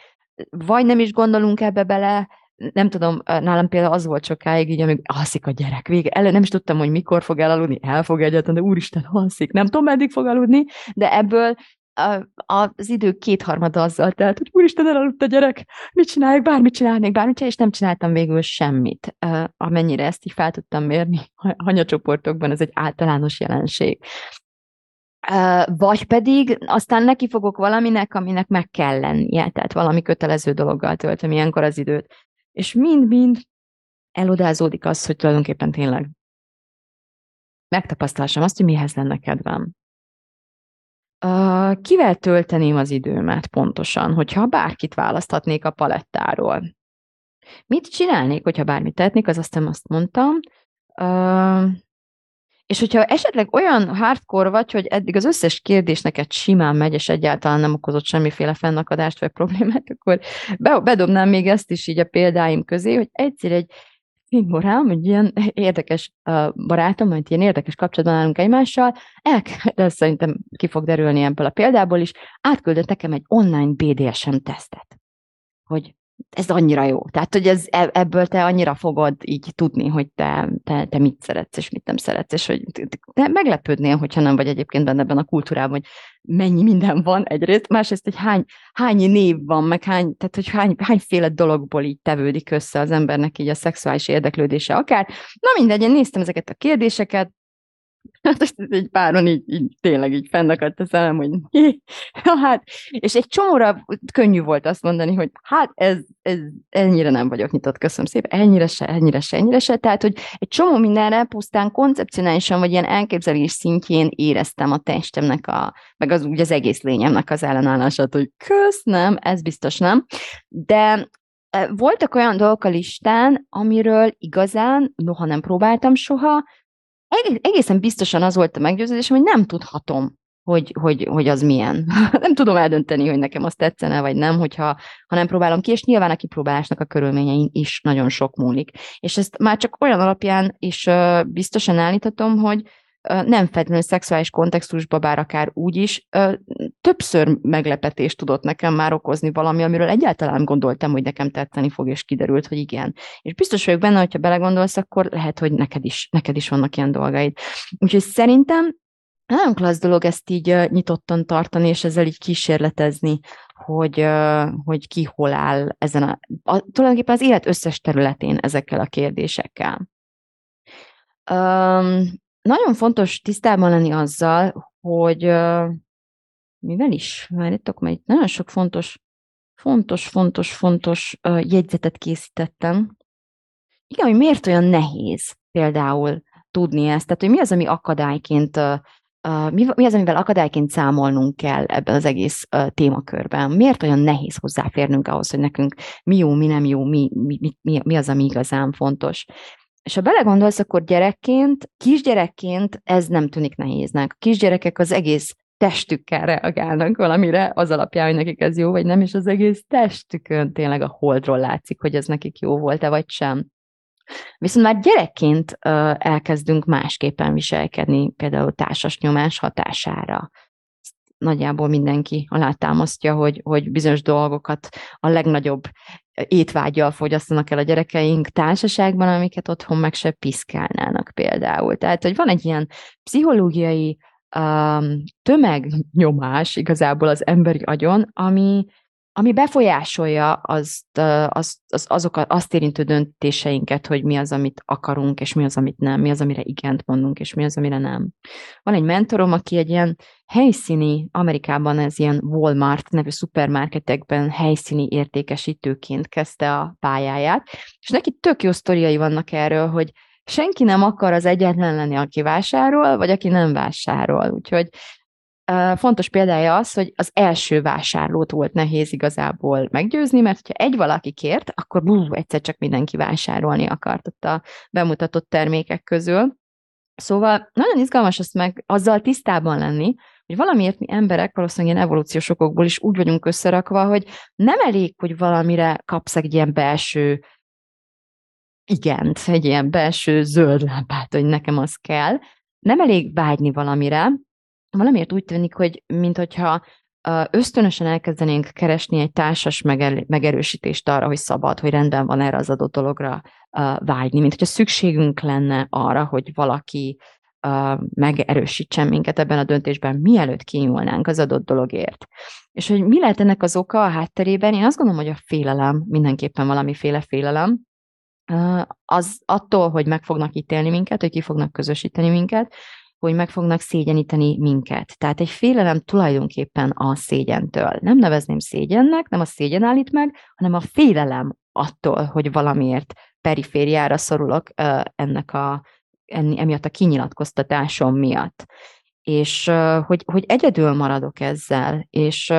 vagy nem is gondolunk ebbe bele, nem tudom, nálam például az volt sokáig, így amíg alszik a gyerek vége. Elő nem is tudtam, hogy mikor fog elaludni, el fog egyáltalán, de úristen, alszik. Nem tudom, meddig fog aludni, de ebből az idő kétharmada azzal telt, hogy úristen, elaludt a gyerek, mit csinálják, bármit csinálnék, bármit csinálják, és nem csináltam végül semmit. Amennyire ezt így fel tudtam mérni hanyacsoportokban, ez egy általános jelenség. Vagy pedig aztán neki fogok valaminek, aminek meg kell lennie, tehát valami kötelező dologgal töltöm ilyenkor az időt. És mind-mind elodázódik az, hogy tulajdonképpen tényleg megtapasztalsam azt, hogy mihez lenne kedvem. Uh, kivel tölteném az időmet pontosan, hogyha bárkit választhatnék a palettáról? Mit csinálnék, hogyha bármit tehetnék, az aztán azt mondtam. És hogyha esetleg olyan hardcore vagy, hogy eddig az összes kérdés neked simán megy, és egyáltalán nem okozott semmiféle fennakadást vagy problémát, akkor bedobnám még ezt is így a példáim közé, hogy egyszer egy morám, hogy ilyen érdekes barátom, majd ilyen érdekes kapcsolatban állunk egymással, el, <laughs> de szerintem ki fog derülni ebből a példából is, átküldött nekem egy online BDSM tesztet, hogy ez annyira jó. Tehát, hogy ez, e, ebből te annyira fogod így tudni, hogy te, te, te mit szeretsz, és mit nem szeretsz, és hogy te meglepődnél, hogyha nem vagy egyébként benne ebben a kultúrában, hogy mennyi minden van egyrészt, másrészt, hogy hány, hány név van, meg hány, tehát, hogy hány, hányféle dologból így tevődik össze az embernek így a szexuális érdeklődése akár. Na mindegy, én néztem ezeket a kérdéseket, Hát egy páron így, így tényleg így fennakadt a szemem, hogy <laughs> hát, és egy csomóra könnyű volt azt mondani, hogy hát ez, ez ennyire nem vagyok nyitott, köszönöm szépen, ennyire se, ennyire se, ennyire se, tehát, hogy egy csomó mindenre pusztán koncepcionálisan, vagy ilyen elképzelés szintjén éreztem a testemnek, a, meg az úgy az egész lényemnek az ellenállását, hogy kösz, nem, ez biztos nem, de e, voltak olyan dolgok a listán, amiről igazán, noha nem próbáltam soha, egészen biztosan az volt a meggyőződésem, hogy nem tudhatom, hogy, hogy, hogy az milyen. <laughs> nem tudom eldönteni, hogy nekem azt tetszene, vagy nem, hogyha ha nem próbálom ki, és nyilván a kipróbálásnak a körülményein is nagyon sok múlik. És ezt már csak olyan alapján is biztosan állíthatom, hogy nem feltétlenül szexuális kontextusba, bár akár úgy is, többször meglepetést tudott nekem már okozni valami, amiről egyáltalán gondoltam, hogy nekem tetszeni fog, és kiderült, hogy igen. És biztos vagyok benne, hogyha belegondolsz, akkor lehet, hogy neked is, neked is vannak ilyen dolgaid. Úgyhogy szerintem nagyon klassz dolog ezt így nyitottan tartani, és ezzel így kísérletezni, hogy, hogy ki hol áll ezen a, a, tulajdonképpen az élet összes területén ezekkel a kérdésekkel. Um, nagyon fontos tisztában lenni azzal, hogy mivel is, várjátok, mert itt nagyon sok fontos, fontos, fontos, fontos jegyzetet készítettem. Igen, hogy miért olyan nehéz például tudni ezt, tehát hogy mi az, ami akadályként mi, az, amivel akadályként számolnunk kell ebben az egész témakörben? Miért olyan nehéz hozzáférnünk ahhoz, hogy nekünk mi jó, mi nem jó, mi, mi, mi, mi az, ami igazán fontos? És ha belegondolsz, akkor gyerekként, kisgyerekként ez nem tűnik nehéznek. A kisgyerekek az egész testükkel reagálnak valamire, az alapján, hogy nekik ez jó, vagy nem, és az egész testükön tényleg a holdról látszik, hogy ez nekik jó volt-e, vagy sem. Viszont már gyerekként elkezdünk másképpen viselkedni, például társas nyomás hatására. Nagyjából mindenki alátámasztja, hogy, hogy bizonyos dolgokat a legnagyobb étvágyal fogyasztanak el a gyerekeink társaságban, amiket otthon meg se piszkálnának például. Tehát, hogy van egy ilyen pszichológiai um, tömegnyomás igazából az emberi agyon, ami ami befolyásolja azt, azt, az, azokat, azt érintő döntéseinket, hogy mi az, amit akarunk, és mi az, amit nem, mi az, amire igent mondunk, és mi az, amire nem. Van egy mentorom, aki egy ilyen helyszíni, Amerikában ez ilyen Walmart nevű szupermarketekben helyszíni értékesítőként kezdte a pályáját, és neki tök jó sztoriai vannak erről, hogy senki nem akar az egyetlen lenni, aki vásárol, vagy aki nem vásárol. Úgyhogy Fontos példája az, hogy az első vásárlót volt nehéz igazából meggyőzni, mert ha egy valaki kért, akkor bú, egyszer csak mindenki vásárolni akart ott a bemutatott termékek közül. Szóval nagyon izgalmas azt meg azzal tisztában lenni, hogy valamiért mi emberek valószínűleg ilyen evolúciós okokból is úgy vagyunk összerakva, hogy nem elég, hogy valamire kapsz egy ilyen belső igent, egy ilyen belső zöld lámpát, hogy nekem az kell. Nem elég vágyni valamire, valamiért úgy tűnik, hogy minthogyha ösztönösen elkezdenénk keresni egy társas megerősítést arra, hogy szabad, hogy rendben van erre az adott dologra vágyni, mint hogyha szükségünk lenne arra, hogy valaki megerősítsen minket ebben a döntésben, mielőtt kinyúlnánk az adott dologért. És hogy mi lehet ennek az oka a hátterében? Én azt gondolom, hogy a félelem, mindenképpen valamiféle félelem, az attól, hogy meg fognak ítélni minket, hogy ki fognak közösíteni minket, hogy meg fognak szégyeníteni minket. Tehát egy félelem tulajdonképpen a szégyentől. Nem nevezném szégyennek, nem a szégyen állít meg, hanem a félelem attól, hogy valamiért perifériára szorulok ennek a, emiatt a kinyilatkoztatásom miatt. És hogy, hogy egyedül maradok ezzel, és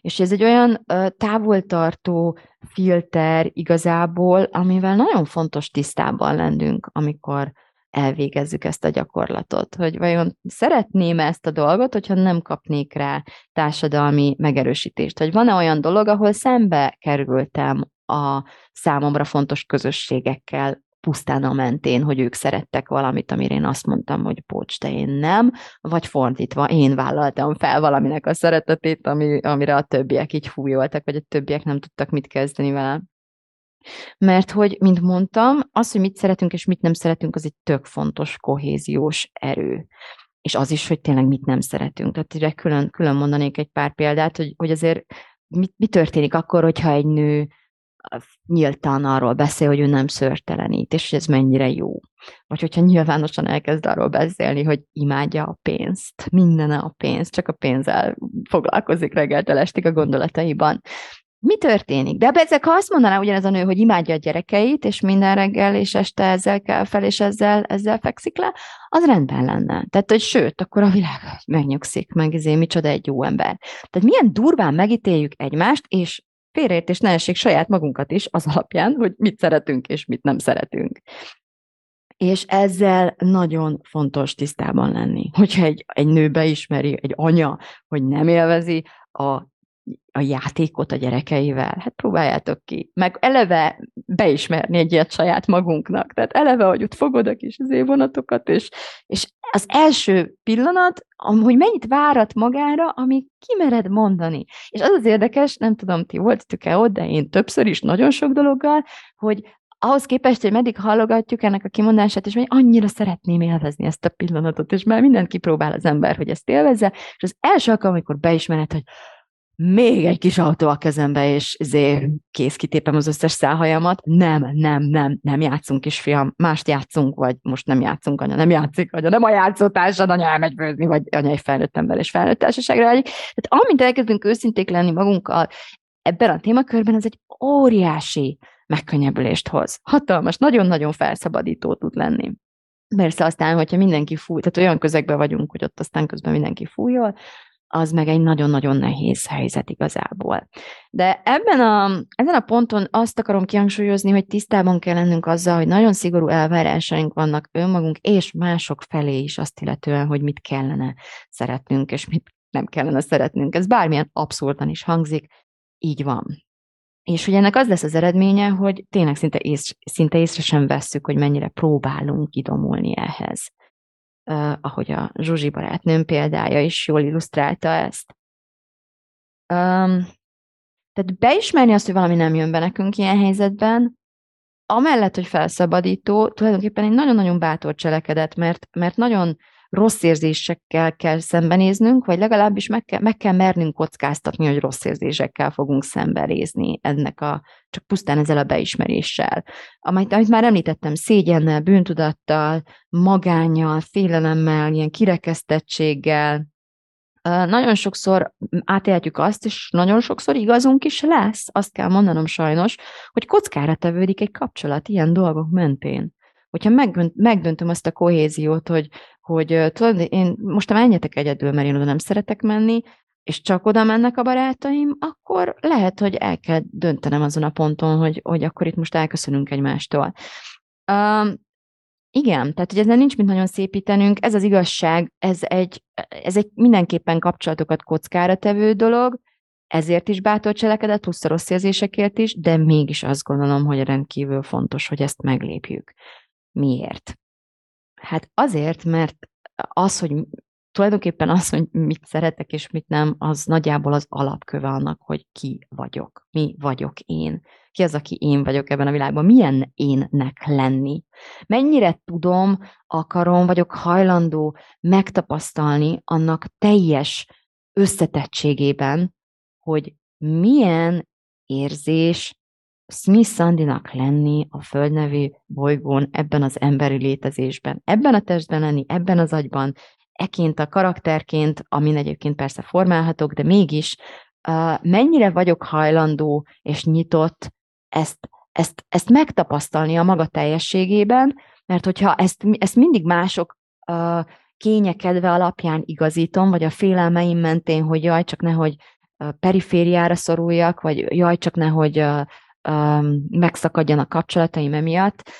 és ez egy olyan távoltartó filter igazából, amivel nagyon fontos tisztában lennünk, amikor elvégezzük ezt a gyakorlatot, hogy vajon szeretném ezt a dolgot, hogyha nem kapnék rá társadalmi megerősítést, hogy van-e olyan dolog, ahol szembe kerültem a számomra fontos közösségekkel, pusztán a mentén, hogy ők szerettek valamit, amire én azt mondtam, hogy bocs, de én nem, vagy fordítva, én vállaltam fel valaminek a szeretetét, ami, amire a többiek így fújoltak, vagy a többiek nem tudtak mit kezdeni vele. Mert hogy, mint mondtam, az, hogy mit szeretünk és mit nem szeretünk, az egy tök fontos kohéziós erő. És az is, hogy tényleg mit nem szeretünk. Tehát ide külön, külön mondanék egy pár példát, hogy, hogy azért mi, mi történik akkor, hogyha egy nő nyíltan arról beszél, hogy ő nem szörtelenít, és ez mennyire jó. Vagy hogyha nyilvánosan elkezd arról beszélni, hogy imádja a pénzt, minden a pénz, csak a pénzzel foglalkozik reggeltől estig a gondolataiban mi történik? De ezek, ha azt mondaná ugyanez a nő, hogy imádja a gyerekeit, és minden reggel és este ezzel kell fel, és ezzel, ezzel fekszik le, az rendben lenne. Tehát, hogy sőt, akkor a világ megnyugszik, meg izé, micsoda egy jó ember. Tehát milyen durván megítéljük egymást, és félreértés ne essék saját magunkat is az alapján, hogy mit szeretünk és mit nem szeretünk. És ezzel nagyon fontos tisztában lenni. Hogyha egy, egy nő beismeri, egy anya, hogy nem élvezi a a játékot a gyerekeivel, hát próbáljátok ki. Meg eleve beismerni egy ilyet saját magunknak. Tehát eleve, hogy ott fogod a kis vonatokat, és, és az első pillanat, hogy mennyit várat magára, amíg kimered mondani. És az az érdekes, nem tudom, ti voltatok-e ott, de én többször is nagyon sok dologgal, hogy ahhoz képest, hogy meddig hallogatjuk ennek a kimondását, és hogy annyira szeretném élvezni ezt a pillanatot, és már mindent kipróbál az ember, hogy ezt élvezze, és az első alkalom, amikor beismered, hogy még egy kis autó a kezembe, és zé, kész kitépem az összes szálhajamat. Nem, nem, nem, nem játszunk, kisfiam, mást játszunk, vagy most nem játszunk, anya nem játszik, anya nem a játszótársad, anya elmegy főzni, vagy anya egy felnőtt ember és felnőtt társaságra vágyik. Tehát amint elkezdünk őszinték lenni magunkkal ebben a témakörben, ez egy óriási megkönnyebbülést hoz. Hatalmas, nagyon-nagyon felszabadító tud lenni. Persze aztán, hogyha mindenki fúj, tehát olyan közegben vagyunk, hogy ott aztán közben mindenki fújol, az meg egy nagyon-nagyon nehéz helyzet igazából. De ebben a, ezen a ponton azt akarom kihangsúlyozni, hogy tisztában kell lennünk azzal, hogy nagyon szigorú elvárásaink vannak önmagunk és mások felé is azt illetően, hogy mit kellene szeretnünk, és mit nem kellene szeretnünk. Ez bármilyen abszurdan is hangzik, így van. És hogy ennek az lesz az eredménye, hogy tényleg szinte, ész, szinte észre sem vesszük, hogy mennyire próbálunk idomulni ehhez ahogy a Zsuzsi barátnőm példája is jól illusztrálta ezt. Um, tehát beismerni azt, hogy valami nem jön be nekünk ilyen helyzetben, amellett, hogy felszabadító, tulajdonképpen egy nagyon-nagyon bátor cselekedet, mert, mert nagyon rossz érzésekkel kell szembenéznünk, vagy legalábbis meg kell, meg kell mernünk kockáztatni, hogy rossz érzésekkel fogunk szembenézni ennek a, csak pusztán ezzel a beismeréssel. Amit, amit már említettem, szégyennel, bűntudattal, magányjal, félelemmel, ilyen kirekesztettséggel, nagyon sokszor átélhetjük azt, és nagyon sokszor igazunk is lesz, azt kell mondanom sajnos, hogy kockára tevődik egy kapcsolat ilyen dolgok mentén. Hogyha megdöntöm azt a kohéziót, hogy, hogy tudod, én most menjetek egyedül, mert én oda nem szeretek menni, és csak oda mennek a barátaim, akkor lehet, hogy el kell döntenem azon a ponton, hogy, hogy akkor itt most elköszönünk egymástól. Um, igen, tehát hogy ezzel nincs mit nagyon szépítenünk, ez az igazság, ez egy, ez egy mindenképpen kapcsolatokat kockára tevő dolog, ezért is bátor cselekedett, plusz a rossz érzésekért is, de mégis azt gondolom, hogy rendkívül fontos, hogy ezt meglépjük. Miért? Hát azért, mert az, hogy tulajdonképpen az, hogy mit szeretek és mit nem, az nagyjából az alapköve annak, hogy ki vagyok, mi vagyok én, ki az, aki én vagyok ebben a világban, milyen énnek lenni. Mennyire tudom, akarom, vagyok hajlandó megtapasztalni annak teljes összetettségében, hogy milyen érzés Smith Sandinak lenni a földnevű bolygón, ebben az emberi létezésben, ebben a testben lenni, ebben az agyban, eként a karakterként, amin egyébként persze formálhatok, de mégis uh, mennyire vagyok hajlandó és nyitott ezt, ezt, ezt megtapasztalni a maga teljességében, mert hogyha ezt, ezt mindig mások uh, kényekedve alapján igazítom, vagy a félelmeim mentén, hogy jaj, csak nehogy perifériára szoruljak, vagy jaj, csak nehogy um, megszakadjon a kapcsolataim emiatt,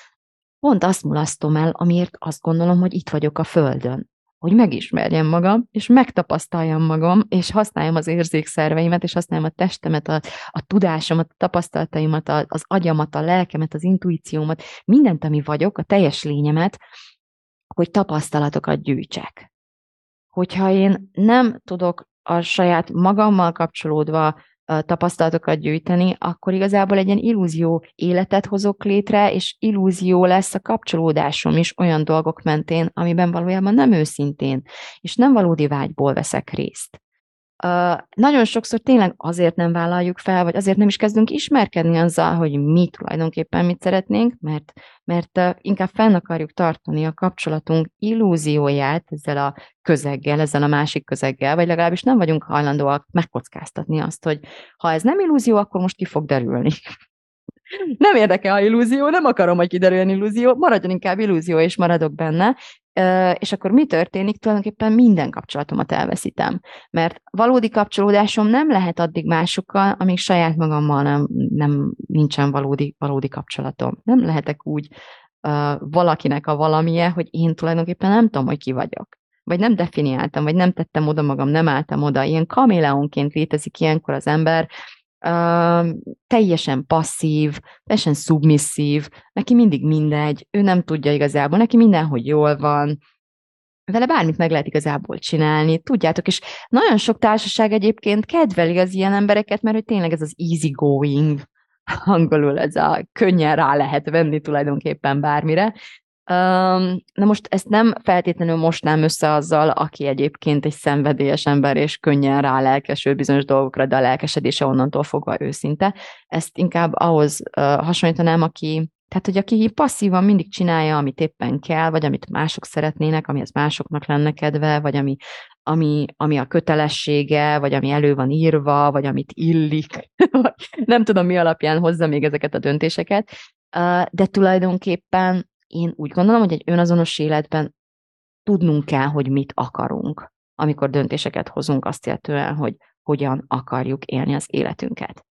pont azt mulasztom el, amiért azt gondolom, hogy itt vagyok a Földön hogy megismerjem magam, és megtapasztaljam magam, és használjam az érzékszerveimet, és használjam a testemet, a, a tudásomat, a tapasztalataimat, a, az agyamat, a lelkemet, az intuíciómat, mindent, ami vagyok, a teljes lényemet, hogy tapasztalatokat gyűjtsek. Hogyha én nem tudok a saját magammal kapcsolódva tapasztalatokat gyűjteni, akkor igazából egy ilyen illúzió életet hozok létre, és illúzió lesz a kapcsolódásom is olyan dolgok mentén, amiben valójában nem őszintén, és nem valódi vágyból veszek részt. Uh, nagyon sokszor tényleg azért nem vállaljuk fel, vagy azért nem is kezdünk ismerkedni azzal, hogy mi tulajdonképpen mit szeretnénk, mert, mert uh, inkább fenn akarjuk tartani a kapcsolatunk illúzióját ezzel a közeggel, ezzel a másik közeggel, vagy legalábbis nem vagyunk hajlandóak megkockáztatni azt, hogy ha ez nem illúzió, akkor most ki fog derülni. nem érdekel a illúzió, nem akarom, hogy kiderüljön illúzió, maradjon inkább illúzió, és maradok benne, és akkor mi történik? Tulajdonképpen minden kapcsolatomat elveszítem. Mert valódi kapcsolódásom nem lehet addig másokkal, amíg saját magammal nem, nem nincsen valódi, valódi kapcsolatom. Nem lehetek úgy uh, valakinek a valamije, hogy én tulajdonképpen nem tudom, hogy ki vagyok. Vagy nem definiáltam, vagy nem tettem oda magam, nem álltam oda. Ilyen kaméleonként létezik ilyenkor az ember, teljesen passzív, teljesen szubmisszív, neki mindig mindegy, ő nem tudja igazából, neki mindenhogy jól van, vele bármit meg lehet igazából csinálni, tudjátok, és nagyon sok társaság egyébként kedveli az ilyen embereket, mert hogy tényleg ez az easy going, <laughs> angolul ez a könnyen rá lehet venni tulajdonképpen bármire, Na most ezt nem feltétlenül mostnám össze azzal, aki egyébként egy szenvedélyes ember, és könnyen rá lelkesül bizonyos dolgokra, de a lelkesedése onnantól fogva őszinte. Ezt inkább ahhoz hasonlítanám, aki tehát, hogy aki passzívan mindig csinálja, amit éppen kell, vagy amit mások szeretnének, ami az másoknak lenne kedve, vagy ami, ami, ami a kötelessége, vagy ami elő van írva, vagy amit illik. <laughs> nem tudom, mi alapján hozza még ezeket a döntéseket, de tulajdonképpen én úgy gondolom, hogy egy önazonos életben tudnunk kell, hogy mit akarunk, amikor döntéseket hozunk azt illetően, hogy hogyan akarjuk élni az életünket.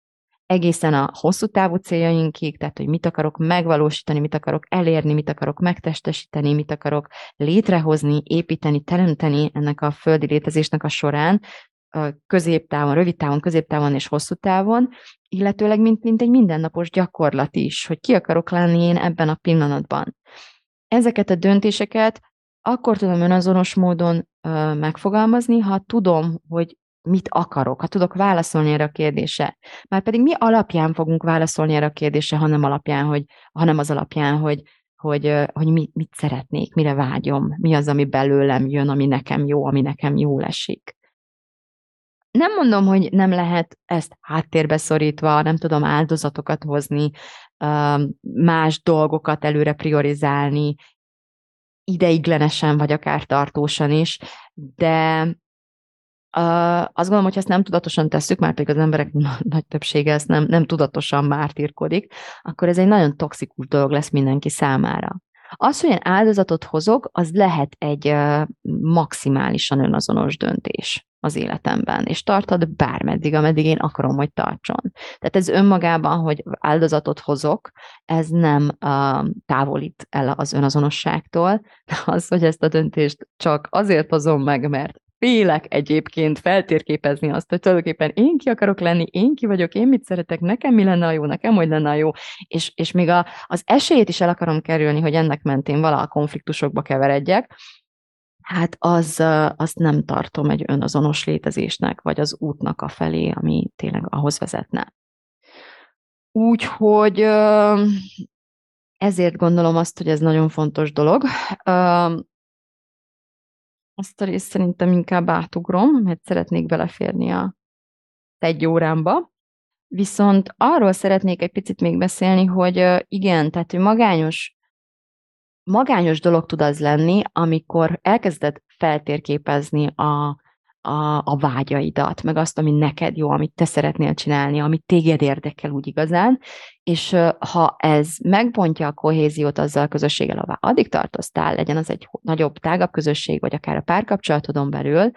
Egészen a hosszú távú céljainkig, tehát hogy mit akarok megvalósítani, mit akarok elérni, mit akarok megtestesíteni, mit akarok létrehozni, építeni, teremteni ennek a földi létezésnek a során, középtávon, rövid távon, középtávon és hosszú távon, illetőleg mint, mint egy mindennapos gyakorlat is, hogy ki akarok lenni én ebben a pillanatban. Ezeket a döntéseket akkor tudom önazonos módon ö, megfogalmazni, ha tudom, hogy mit akarok, ha tudok válaszolni erre a kérdésre. Már pedig mi alapján fogunk válaszolni erre a kérdésre, hanem alapján, hogy, hanem az alapján, hogy, hogy, hogy mit, mit szeretnék, mire vágyom, mi az, ami belőlem jön, ami nekem jó, ami nekem jól esik. Nem mondom, hogy nem lehet ezt háttérbe szorítva, nem tudom áldozatokat hozni, más dolgokat előre priorizálni, ideiglenesen, vagy akár tartósan is, de azt gondolom, hogy ezt nem tudatosan tesszük, már pedig az emberek <laughs> nagy többsége ezt nem, nem tudatosan mártírkodik, akkor ez egy nagyon toxikus dolog lesz mindenki számára. Az, hogy én áldozatot hozok, az lehet egy maximálisan önazonos döntés az életemben, és tartad bármeddig, ameddig én akarom, hogy tartson. Tehát ez önmagában, hogy áldozatot hozok, ez nem uh, távolít el az önazonosságtól, de az, hogy ezt a döntést csak azért hozom meg, mert félek egyébként feltérképezni azt, hogy tulajdonképpen én ki akarok lenni, én ki vagyok, én mit szeretek, nekem mi lenne a jó, nekem hogy lenne a jó, és, és még a, az esélyét is el akarom kerülni, hogy ennek mentén vala konfliktusokba keveredjek, hát az, azt nem tartom egy önazonos létezésnek, vagy az útnak a felé, ami tényleg ahhoz vezetne. Úgyhogy ezért gondolom azt, hogy ez nagyon fontos dolog. Azt a részt szerintem inkább átugrom, mert szeretnék beleférni a egy órámba. Viszont arról szeretnék egy picit még beszélni, hogy igen, tehát hogy magányos, magányos dolog tud az lenni, amikor elkezded feltérképezni a, a, a vágyaidat, meg azt, ami neked jó, amit te szeretnél csinálni, amit téged érdekel úgy igazán, és ha ez megbontja a kohéziót azzal a közösséggel, ahová addig tartoztál, legyen az egy nagyobb, tágabb közösség, vagy akár a párkapcsolatodon belül,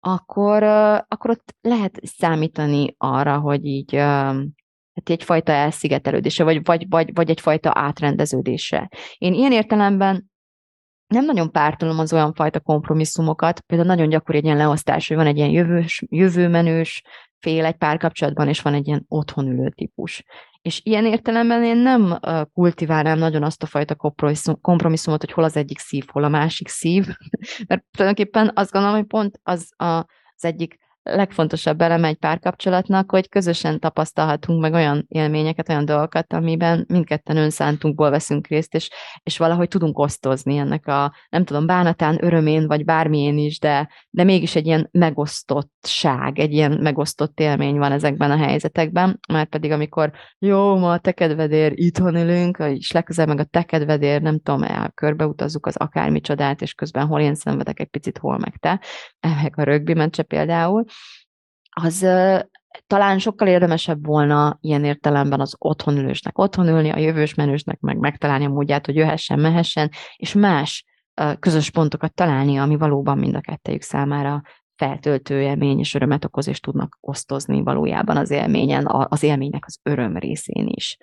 akkor, akkor ott lehet számítani arra, hogy így hát egyfajta elszigetelődése, vagy, vagy, vagy, vagy egyfajta átrendeződése. Én ilyen értelemben nem nagyon pártolom az olyan fajta kompromisszumokat, például nagyon gyakori egy ilyen leosztás, hogy van egy ilyen jövős, jövőmenős fél egy párkapcsolatban, és van egy ilyen otthonülő típus. És ilyen értelemben én nem kultiválnám nagyon azt a fajta kompromisszumot, hogy hol az egyik szív, hol a másik szív, <laughs> mert tulajdonképpen azt gondolom, hogy pont az a, az egyik legfontosabb eleme egy párkapcsolatnak, hogy közösen tapasztalhatunk meg olyan élményeket, olyan dolgokat, amiben mindketten önszántunkból veszünk részt, és, és valahogy tudunk osztozni ennek a, nem tudom, bánatán, örömén, vagy bármilyen is, de, de mégis egy ilyen megosztottság, egy ilyen megosztott élmény van ezekben a helyzetekben, már pedig amikor jó, ma a te kedvedér itthon ülünk, és legközelebb meg a te kedvedér, nem tudom, el, körbeutazzuk az akármi csodát, és közben hol én szenvedek egy picit, hol meg te, meg a rögbi meccse például, az talán sokkal érdemesebb volna ilyen értelemben az otthonülősnek otthonülni, a jövős menősnek meg megtalálni a módját, hogy jöhessen, mehessen, és más közös pontokat találni, ami valóban mind a kettejük számára feltöltő élmény és örömet okoz, és tudnak osztozni valójában az élményen, az élménynek az öröm részén is.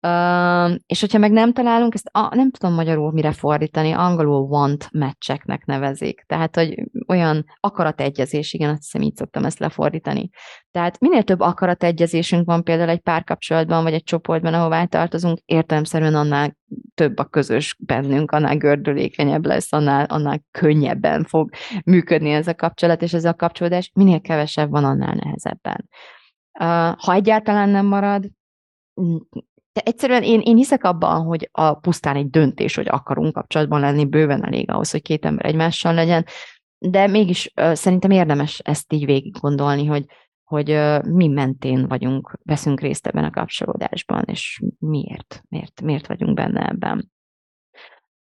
Uh, és hogyha meg nem találunk, ezt a, nem tudom magyarul mire fordítani, angolul want meccseknek nevezik. Tehát, hogy olyan akarategyezés, igen, azt hiszem így szoktam ezt lefordítani. Tehát minél több akarategyezésünk van például egy párkapcsolatban, vagy egy csoportban, ahová tartozunk, értelemszerűen annál több a közös bennünk, annál gördülékenyebb lesz, annál, annál könnyebben fog működni ez a kapcsolat, és ez a kapcsolódás minél kevesebb van, annál nehezebben. Uh, ha egyáltalán nem marad, de egyszerűen én, én hiszek abban, hogy a pusztán egy döntés, hogy akarunk kapcsolatban lenni, bőven elég ahhoz, hogy két ember egymással legyen, de mégis szerintem érdemes ezt így végig gondolni, hogy, hogy mi mentén vagyunk, veszünk részt ebben a kapcsolódásban, és miért, miért, miért vagyunk benne ebben.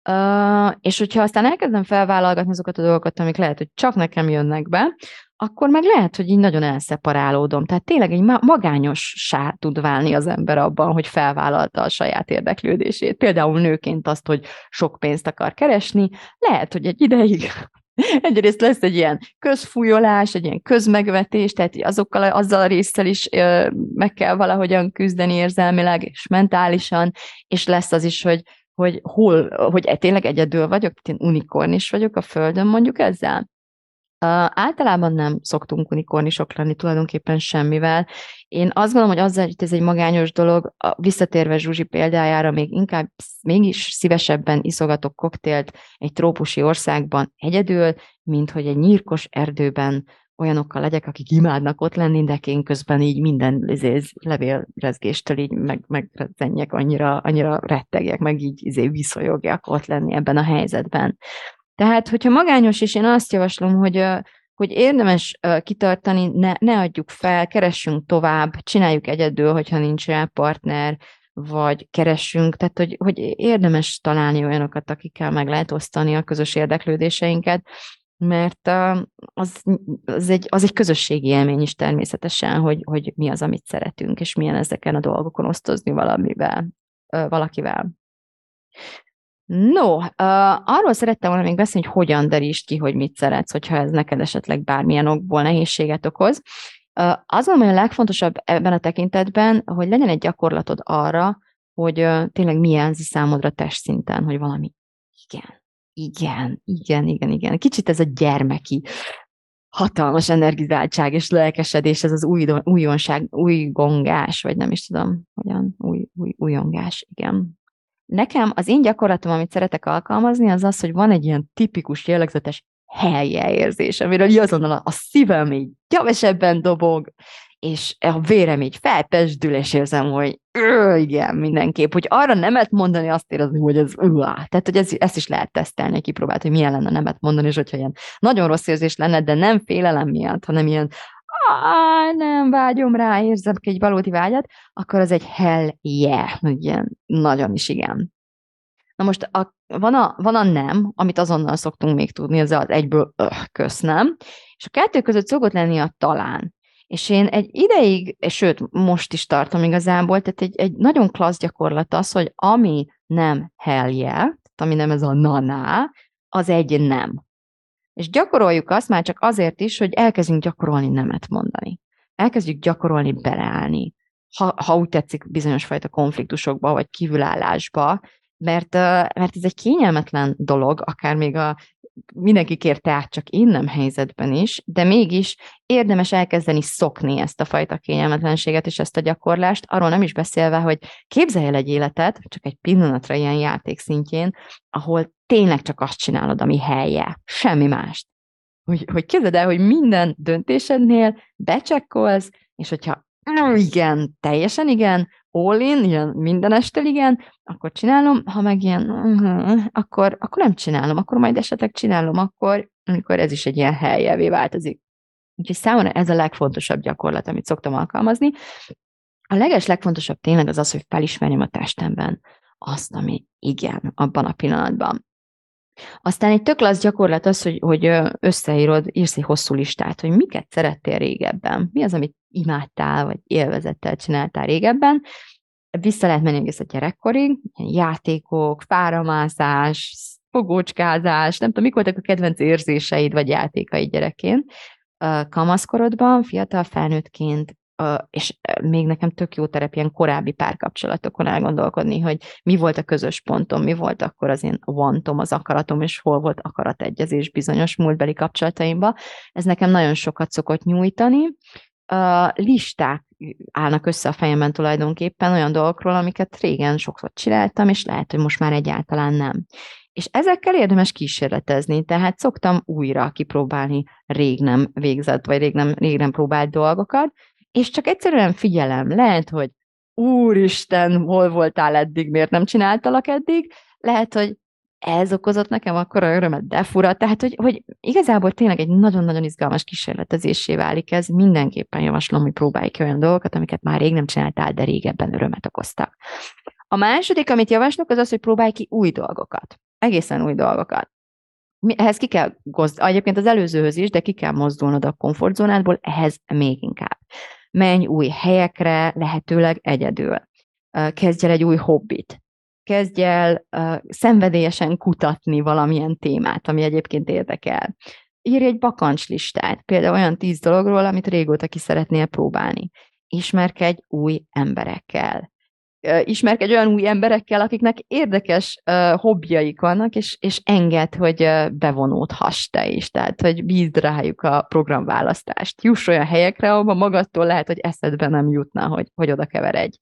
Uh, és hogyha aztán elkezdem felvállalgatni azokat a dolgokat, amik lehet, hogy csak nekem jönnek be, akkor meg lehet, hogy így nagyon elszeparálódom. Tehát tényleg egy magányossá tud válni az ember abban, hogy felvállalta a saját érdeklődését. Például nőként azt, hogy sok pénzt akar keresni, lehet, hogy egy ideig <laughs> egyrészt lesz egy ilyen közfújolás, egy ilyen közmegvetés, tehát azokkal, azzal a résszel is ö, meg kell valahogyan küzdeni érzelmileg és mentálisan, és lesz az is, hogy hogy hol, hogy tényleg egyedül vagyok, én unikorn is vagyok a Földön mondjuk ezzel. Uh, általában nem szoktunk unikornisok lenni tulajdonképpen semmivel. Én azt gondolom, hogy azzal, hogy ez egy magányos dolog, a, visszatérve Zsuzsi példájára, még inkább mégis szívesebben iszogatok koktélt egy trópusi országban egyedül, mint hogy egy nyírkos erdőben olyanokkal legyek, akik imádnak ott lenni, de én közben így minden izé, levélrezgéstől így meg, megrezenjek, annyira, annyira rettegjek, meg így izé, viszolyogják ott lenni ebben a helyzetben. Tehát, hogyha magányos, és én azt javaslom, hogy hogy érdemes kitartani, ne, ne adjuk fel, keressünk tovább, csináljuk egyedül, hogyha nincs rá partner, vagy keressünk, tehát hogy, hogy érdemes találni olyanokat, akikkel meg lehet osztani a közös érdeklődéseinket, mert az, az, egy, az egy közösségi élmény is természetesen, hogy, hogy mi az, amit szeretünk, és milyen ezeken a dolgokon osztozni valamivel, valakivel. No, uh, arról szerettem volna még beszélni, hogy hogyan derítsd ki, hogy mit szeretsz, hogyha ez neked esetleg bármilyen okból nehézséget okoz. Uh, az, ami a legfontosabb ebben a tekintetben, hogy legyen egy gyakorlatod arra, hogy uh, tényleg mi jelzi számodra testszinten, hogy valami igen, igen, igen, igen, igen. Kicsit ez a gyermeki hatalmas energizáltság és lelkesedés, ez az új, újonság, új gongás, vagy nem is tudom, hogyan, új, új, újongás, igen. Nekem az én gyakorlatom, amit szeretek alkalmazni, az az, hogy van egy ilyen tipikus, jellegzetes helye érzés, amiről azonnal a, szívem így gyavesebben dobog, és a vérem így felpesdül, és érzem, hogy ő, igen, mindenképp, hogy arra nemet mondani, azt érezni, hogy ez üá. Tehát, hogy ez, ezt is lehet tesztelni, kipróbált, hogy milyen lenne nemet mondani, és hogyha ilyen nagyon rossz érzés lenne, de nem félelem miatt, hanem ilyen Á, nem vágyom rá, érzem egy valódi vágyat, akkor az egy hell yeah, ilyen nagyon is igen. Na most a, van, a, van a nem, amit azonnal szoktunk még tudni, ez az egyből öh, kösz nem, és a kettő között szokott lenni a talán. És én egy ideig, és sőt, most is tartom igazából, tehát egy, egy nagyon klassz gyakorlat az, hogy ami nem hell yeah, tehát ami nem ez a na az egy nem. És gyakoroljuk azt már csak azért is, hogy elkezdjünk gyakorolni nemet mondani. Elkezdjük gyakorolni beleállni. Ha, ha úgy tetszik, bizonyos fajta konfliktusokba, vagy kívülállásba, mert, mert ez egy kényelmetlen dolog, akár még a mindenki kérte át, csak én nem helyzetben is, de mégis érdemes elkezdeni szokni ezt a fajta kényelmetlenséget és ezt a gyakorlást, arról nem is beszélve, hogy képzelj el egy életet, csak egy pillanatra ilyen játék szintjén, ahol tényleg csak azt csinálod, ami helye, semmi mást. Hogy, hogy képzeld el, hogy minden döntésednél becsekkolsz, és hogyha igen, teljesen igen, all in, ilyen minden este igen, akkor csinálom, ha meg ilyen, uh-huh, akkor, akkor nem csinálom, akkor majd esetleg csinálom, akkor, amikor ez is egy ilyen helyjelvé változik. Úgyhogy számomra ez a legfontosabb gyakorlat, amit szoktam alkalmazni. A leges legfontosabb tényleg az az, hogy felismerjem a testemben azt, ami igen, abban a pillanatban. Aztán egy tök az gyakorlat az, hogy, hogy összeírod, írsz egy hosszú listát, hogy miket szerettél régebben, mi az, amit imádtál, vagy élvezettel csináltál régebben. Vissza lehet menni egész a gyerekkorig, játékok, fáramászás, fogócskázás, nem tudom, mik voltak a kedvenc érzéseid vagy játékaid gyerekként. Kamaszkorodban, fiatal felnőttként és még nekem tök jó terep ilyen korábbi párkapcsolatokon elgondolkodni, hogy mi volt a közös pontom, mi volt akkor az én wantom, az akaratom, és hol volt akarategyezés bizonyos múltbeli kapcsolataimba. Ez nekem nagyon sokat szokott nyújtani. Listák állnak össze a fejemben tulajdonképpen olyan dolgokról, amiket régen sokszor csináltam, és lehet, hogy most már egyáltalán nem. És ezekkel érdemes kísérletezni, tehát szoktam újra kipróbálni rég nem végzett, vagy rég nem, rég nem próbált dolgokat, és csak egyszerűen figyelem, lehet, hogy úristen, hol voltál eddig, miért nem csináltalak eddig, lehet, hogy ez okozott nekem akkor a örömet, de fura. Tehát, hogy, hogy igazából tényleg egy nagyon-nagyon izgalmas kísérletezésé válik ez. Mindenképpen javaslom, hogy próbálj ki olyan dolgokat, amiket már rég nem csináltál, de régebben örömet okoztak. A második, amit javaslok, az az, hogy próbálj ki új dolgokat. Egészen új dolgokat. Ehhez ki kell, egyébként az előzőhöz is, de ki kell mozdulnod a komfortzónádból, ehhez még inkább menj új helyekre, lehetőleg egyedül. Kezdj el egy új hobbit. Kezdj el uh, szenvedélyesen kutatni valamilyen témát, ami egyébként érdekel. Írj egy bakancslistát, például olyan tíz dologról, amit régóta ki szeretnél próbálni. Ismerkedj új emberekkel ismerkedj olyan új emberekkel, akiknek érdekes uh, hobbjaik vannak, és, és enged, hogy uh, bevonódhass te is, tehát hogy bízd rájuk a programválasztást. Juss olyan helyekre, ahol magadtól lehet, hogy eszedbe nem jutna, hogy, hogy oda keveredj.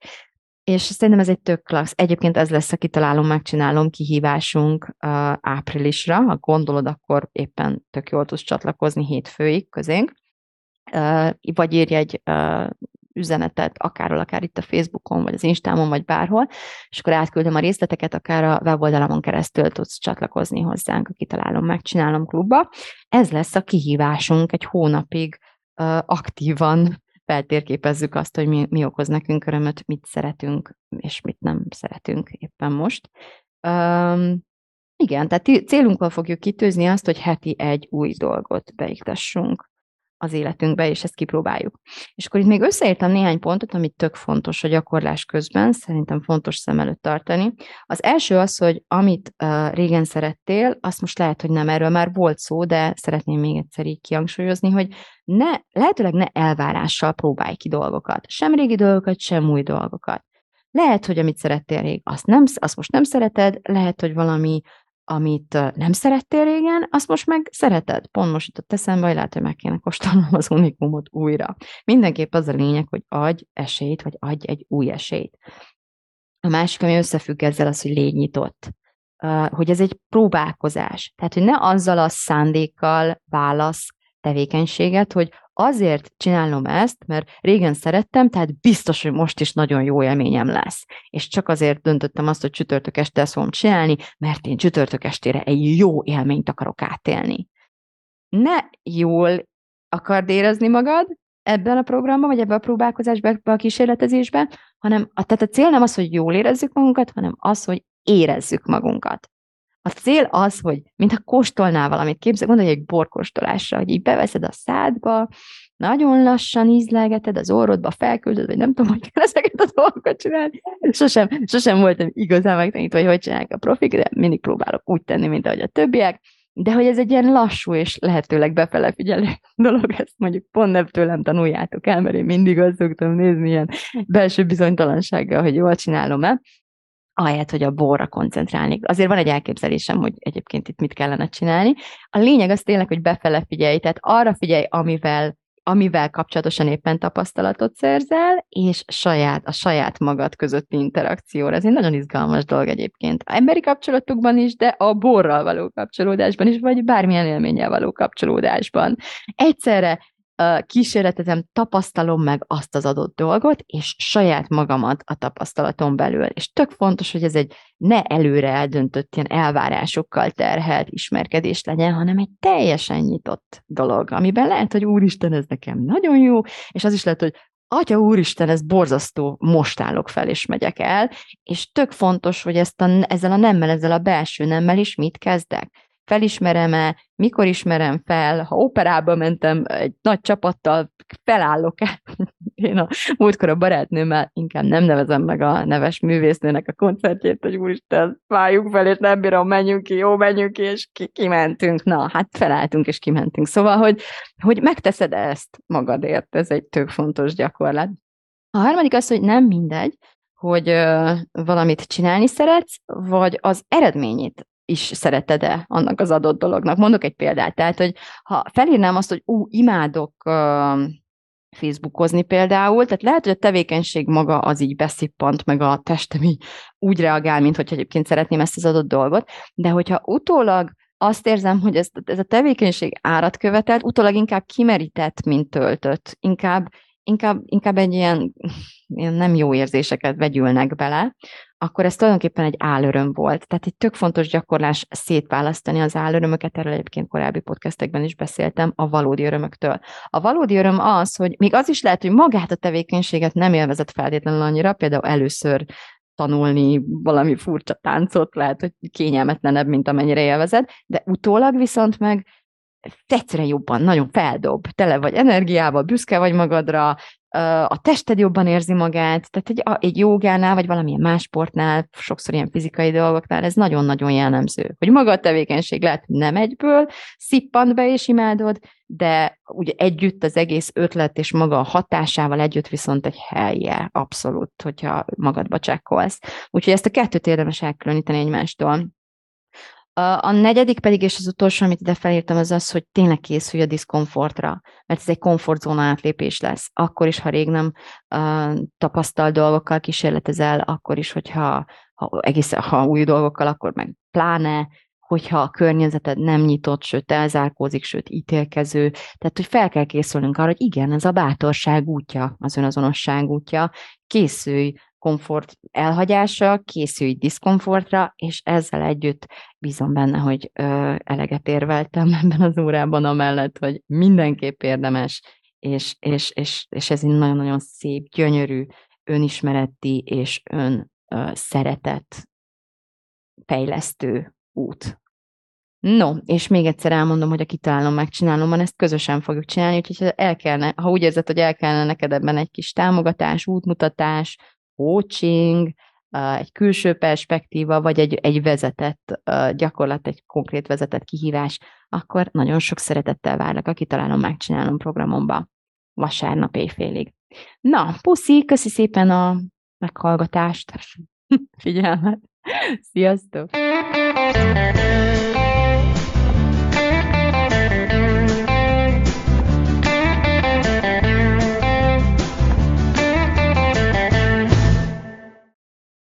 És szerintem ez egy tök klassz. Egyébként ez lesz a kitalálom, megcsinálom kihívásunk uh, áprilisra. Ha gondolod, akkor éppen tök jól tudsz csatlakozni hétfőig közénk. vagy írj egy üzenetet, akár akár itt a Facebookon, vagy az Instámon, vagy bárhol, és akkor átküldöm a részleteket, akár a weboldalamon keresztül tudsz csatlakozni hozzánk, a Kitalálom, Megcsinálom klubba. Ez lesz a kihívásunk egy hónapig aktívan feltérképezzük azt, hogy mi, mi okoz nekünk örömöt, mit szeretünk, és mit nem szeretünk éppen most. Um, igen, tehát célunkkal fogjuk kitűzni azt, hogy heti egy új dolgot beiktassunk az életünkbe, és ezt kipróbáljuk. És akkor itt még összeírtam néhány pontot, amit tök fontos a gyakorlás közben, szerintem fontos szem előtt tartani. Az első az, hogy amit uh, régen szerettél, azt most lehet, hogy nem erről már volt szó, de szeretném még egyszer így kihangsúlyozni, hogy ne, lehetőleg ne elvárással próbálj ki dolgokat. Sem régi dolgokat, sem új dolgokat. Lehet, hogy amit szerettél rég, azt, nem, azt most nem szereted, lehet, hogy valami amit nem szerettél régen, azt most meg szereted. Pont most jutott eszembe, hogy lehet, hogy meg kéne kóstolnom az unikumot újra. Mindenképp az a lényeg, hogy adj esélyt, vagy adj egy új esélyt. A másik, ami összefügg ezzel, az, hogy légy nyitott. Hogy ez egy próbálkozás. Tehát, hogy ne azzal a szándékkal válasz tevékenységet, hogy azért csinálom ezt, mert régen szerettem, tehát biztos, hogy most is nagyon jó élményem lesz. És csak azért döntöttem azt, hogy csütörtök este ezt fogom csinálni, mert én csütörtök estére egy jó élményt akarok átélni. Ne jól akard érezni magad ebben a programban, vagy ebben a próbálkozásban, ebben a kísérletezésben, hanem a, tehát a cél nem az, hogy jól érezzük magunkat, hanem az, hogy érezzük magunkat. A cél az, hogy mintha kóstolnál valamit, képzel, gondolj egy borkóstolásra, hogy így beveszed a szádba, nagyon lassan ízlelgeted az orrodba, felküldöd, vagy nem tudom, hogy kell ezeket a dolgokat csinálni. Sosem, sosem voltam igazán megtanítva, hogy hogy csinálják a profik, de mindig próbálok úgy tenni, mint ahogy a többiek. De hogy ez egy ilyen lassú és lehetőleg befele figyelő <laughs> dolog, ezt mondjuk pont nem tőlem tanuljátok el, mert én mindig azt szoktam nézni ilyen belső bizonytalansággal, hogy jól csinálom-e ahelyett, hogy a borra koncentrálnék. Azért van egy elképzelésem, hogy egyébként itt mit kellene csinálni. A lényeg az tényleg, hogy befele figyelj, tehát arra figyelj, amivel amivel kapcsolatosan éppen tapasztalatot szerzel, és saját, a saját magad közötti interakcióra. Ez egy nagyon izgalmas dolog egyébként. A emberi kapcsolatokban is, de a borral való kapcsolódásban is, vagy bármilyen élménnyel való kapcsolódásban. Egyszerre kísérletezem, tapasztalom meg azt az adott dolgot, és saját magamat a tapasztalaton belül. És tök fontos, hogy ez egy ne előre eldöntött ilyen elvárásokkal terhelt ismerkedés legyen, hanem egy teljesen nyitott dolog, amiben lehet, hogy úristen, ez nekem nagyon jó, és az is lehet, hogy Atya úristen, ez borzasztó, most állok fel, és megyek el, és tök fontos, hogy ezt a, ezzel a nemmel, ezzel a belső nemmel is mit kezdek felismerem-e, mikor ismerem fel, ha operába mentem egy nagy csapattal, felállok-e. <laughs> Én a múltkor a barátnőmmel inkább nem nevezem meg a neves művésznőnek a koncertjét, hogy úristen, váljuk fel, és nem bírom, menjünk ki, jó, menjünk ki, és ki, kimentünk. Na, hát felálltunk, és kimentünk. Szóval, hogy, hogy megteszed ezt magadért, ez egy tök fontos gyakorlat. A harmadik az, hogy nem mindegy, hogy ö, valamit csinálni szeretsz, vagy az eredményét is szereted-e annak az adott dolognak. Mondok egy példát, tehát, hogy ha felírnám azt, hogy ú, imádok uh, Facebookozni például, tehát lehet, hogy a tevékenység maga az így beszippant, meg a testem így úgy reagál, mint hogy egyébként szeretném ezt az adott dolgot, de hogyha utólag azt érzem, hogy ez, ez a tevékenység árat követelt, utólag inkább kimerített, mint töltött. Inkább, inkább, inkább egy ilyen, ilyen nem jó érzéseket vegyülnek bele, akkor ez tulajdonképpen egy álöröm volt. Tehát egy tök fontos gyakorlás szétválasztani az álörömöket, erről egyébként korábbi podcastekben is beszéltem, a valódi örömöktől. A valódi öröm az, hogy még az is lehet, hogy magát a tevékenységet nem élvezett feltétlenül annyira, például először tanulni valami furcsa táncot, lehet, hogy kényelmetlenebb, mint amennyire élvezed, de utólag viszont meg egyszerűen jobban, nagyon feldob, tele vagy energiával, büszke vagy magadra, a tested jobban érzi magát, tehát egy, egy jogánál, vagy valamilyen más sportnál, sokszor ilyen fizikai dolgoknál, ez nagyon-nagyon jellemző. Hogy maga a tevékenység lehet, nem egyből szippant be és imádod, de ugye együtt az egész ötlet és maga a hatásával együtt viszont egy helye, abszolút, hogyha magadba csekkolsz. Úgyhogy ezt a kettőt érdemes elkülöníteni egymástól. A, a negyedik pedig, és az utolsó, amit ide felírtam, az az, hogy tényleg készülj a diszkomfortra, mert ez egy komfortzóna átlépés lesz. Akkor is, ha rég nem uh, tapasztal dolgokkal kísérletezel, akkor is, hogyha ha egész, ha új dolgokkal, akkor meg pláne, hogyha a környezeted nem nyitott, sőt elzárkózik, sőt ítélkező. Tehát, hogy fel kell készülnünk arra, hogy igen, ez a bátorság útja, az önazonosság útja. Készülj komfort elhagyása, készülj diszkomfortra, és ezzel együtt bízom benne, hogy ö, eleget érveltem <laughs> ebben az órában amellett, hogy mindenképp érdemes, és, és, és, és ez egy nagyon-nagyon szép, gyönyörű, önismereti és ön ö, szeretet fejlesztő út. No, és még egyszer elmondom, hogy a kitalálom, megcsinálom, van, ezt közösen fogjuk csinálni, úgyhogy el kellene, ha úgy érzed, hogy el kellene neked ebben egy kis támogatás, útmutatás, coaching, egy külső perspektíva, vagy egy, egy vezetett gyakorlat, egy konkrét vezetett kihívás, akkor nagyon sok szeretettel várlak a Kitalálom, Megcsinálom programomba vasárnap éjfélig. Na, puszi, köszi szépen a meghallgatást, <laughs> figyelmet, sziasztok!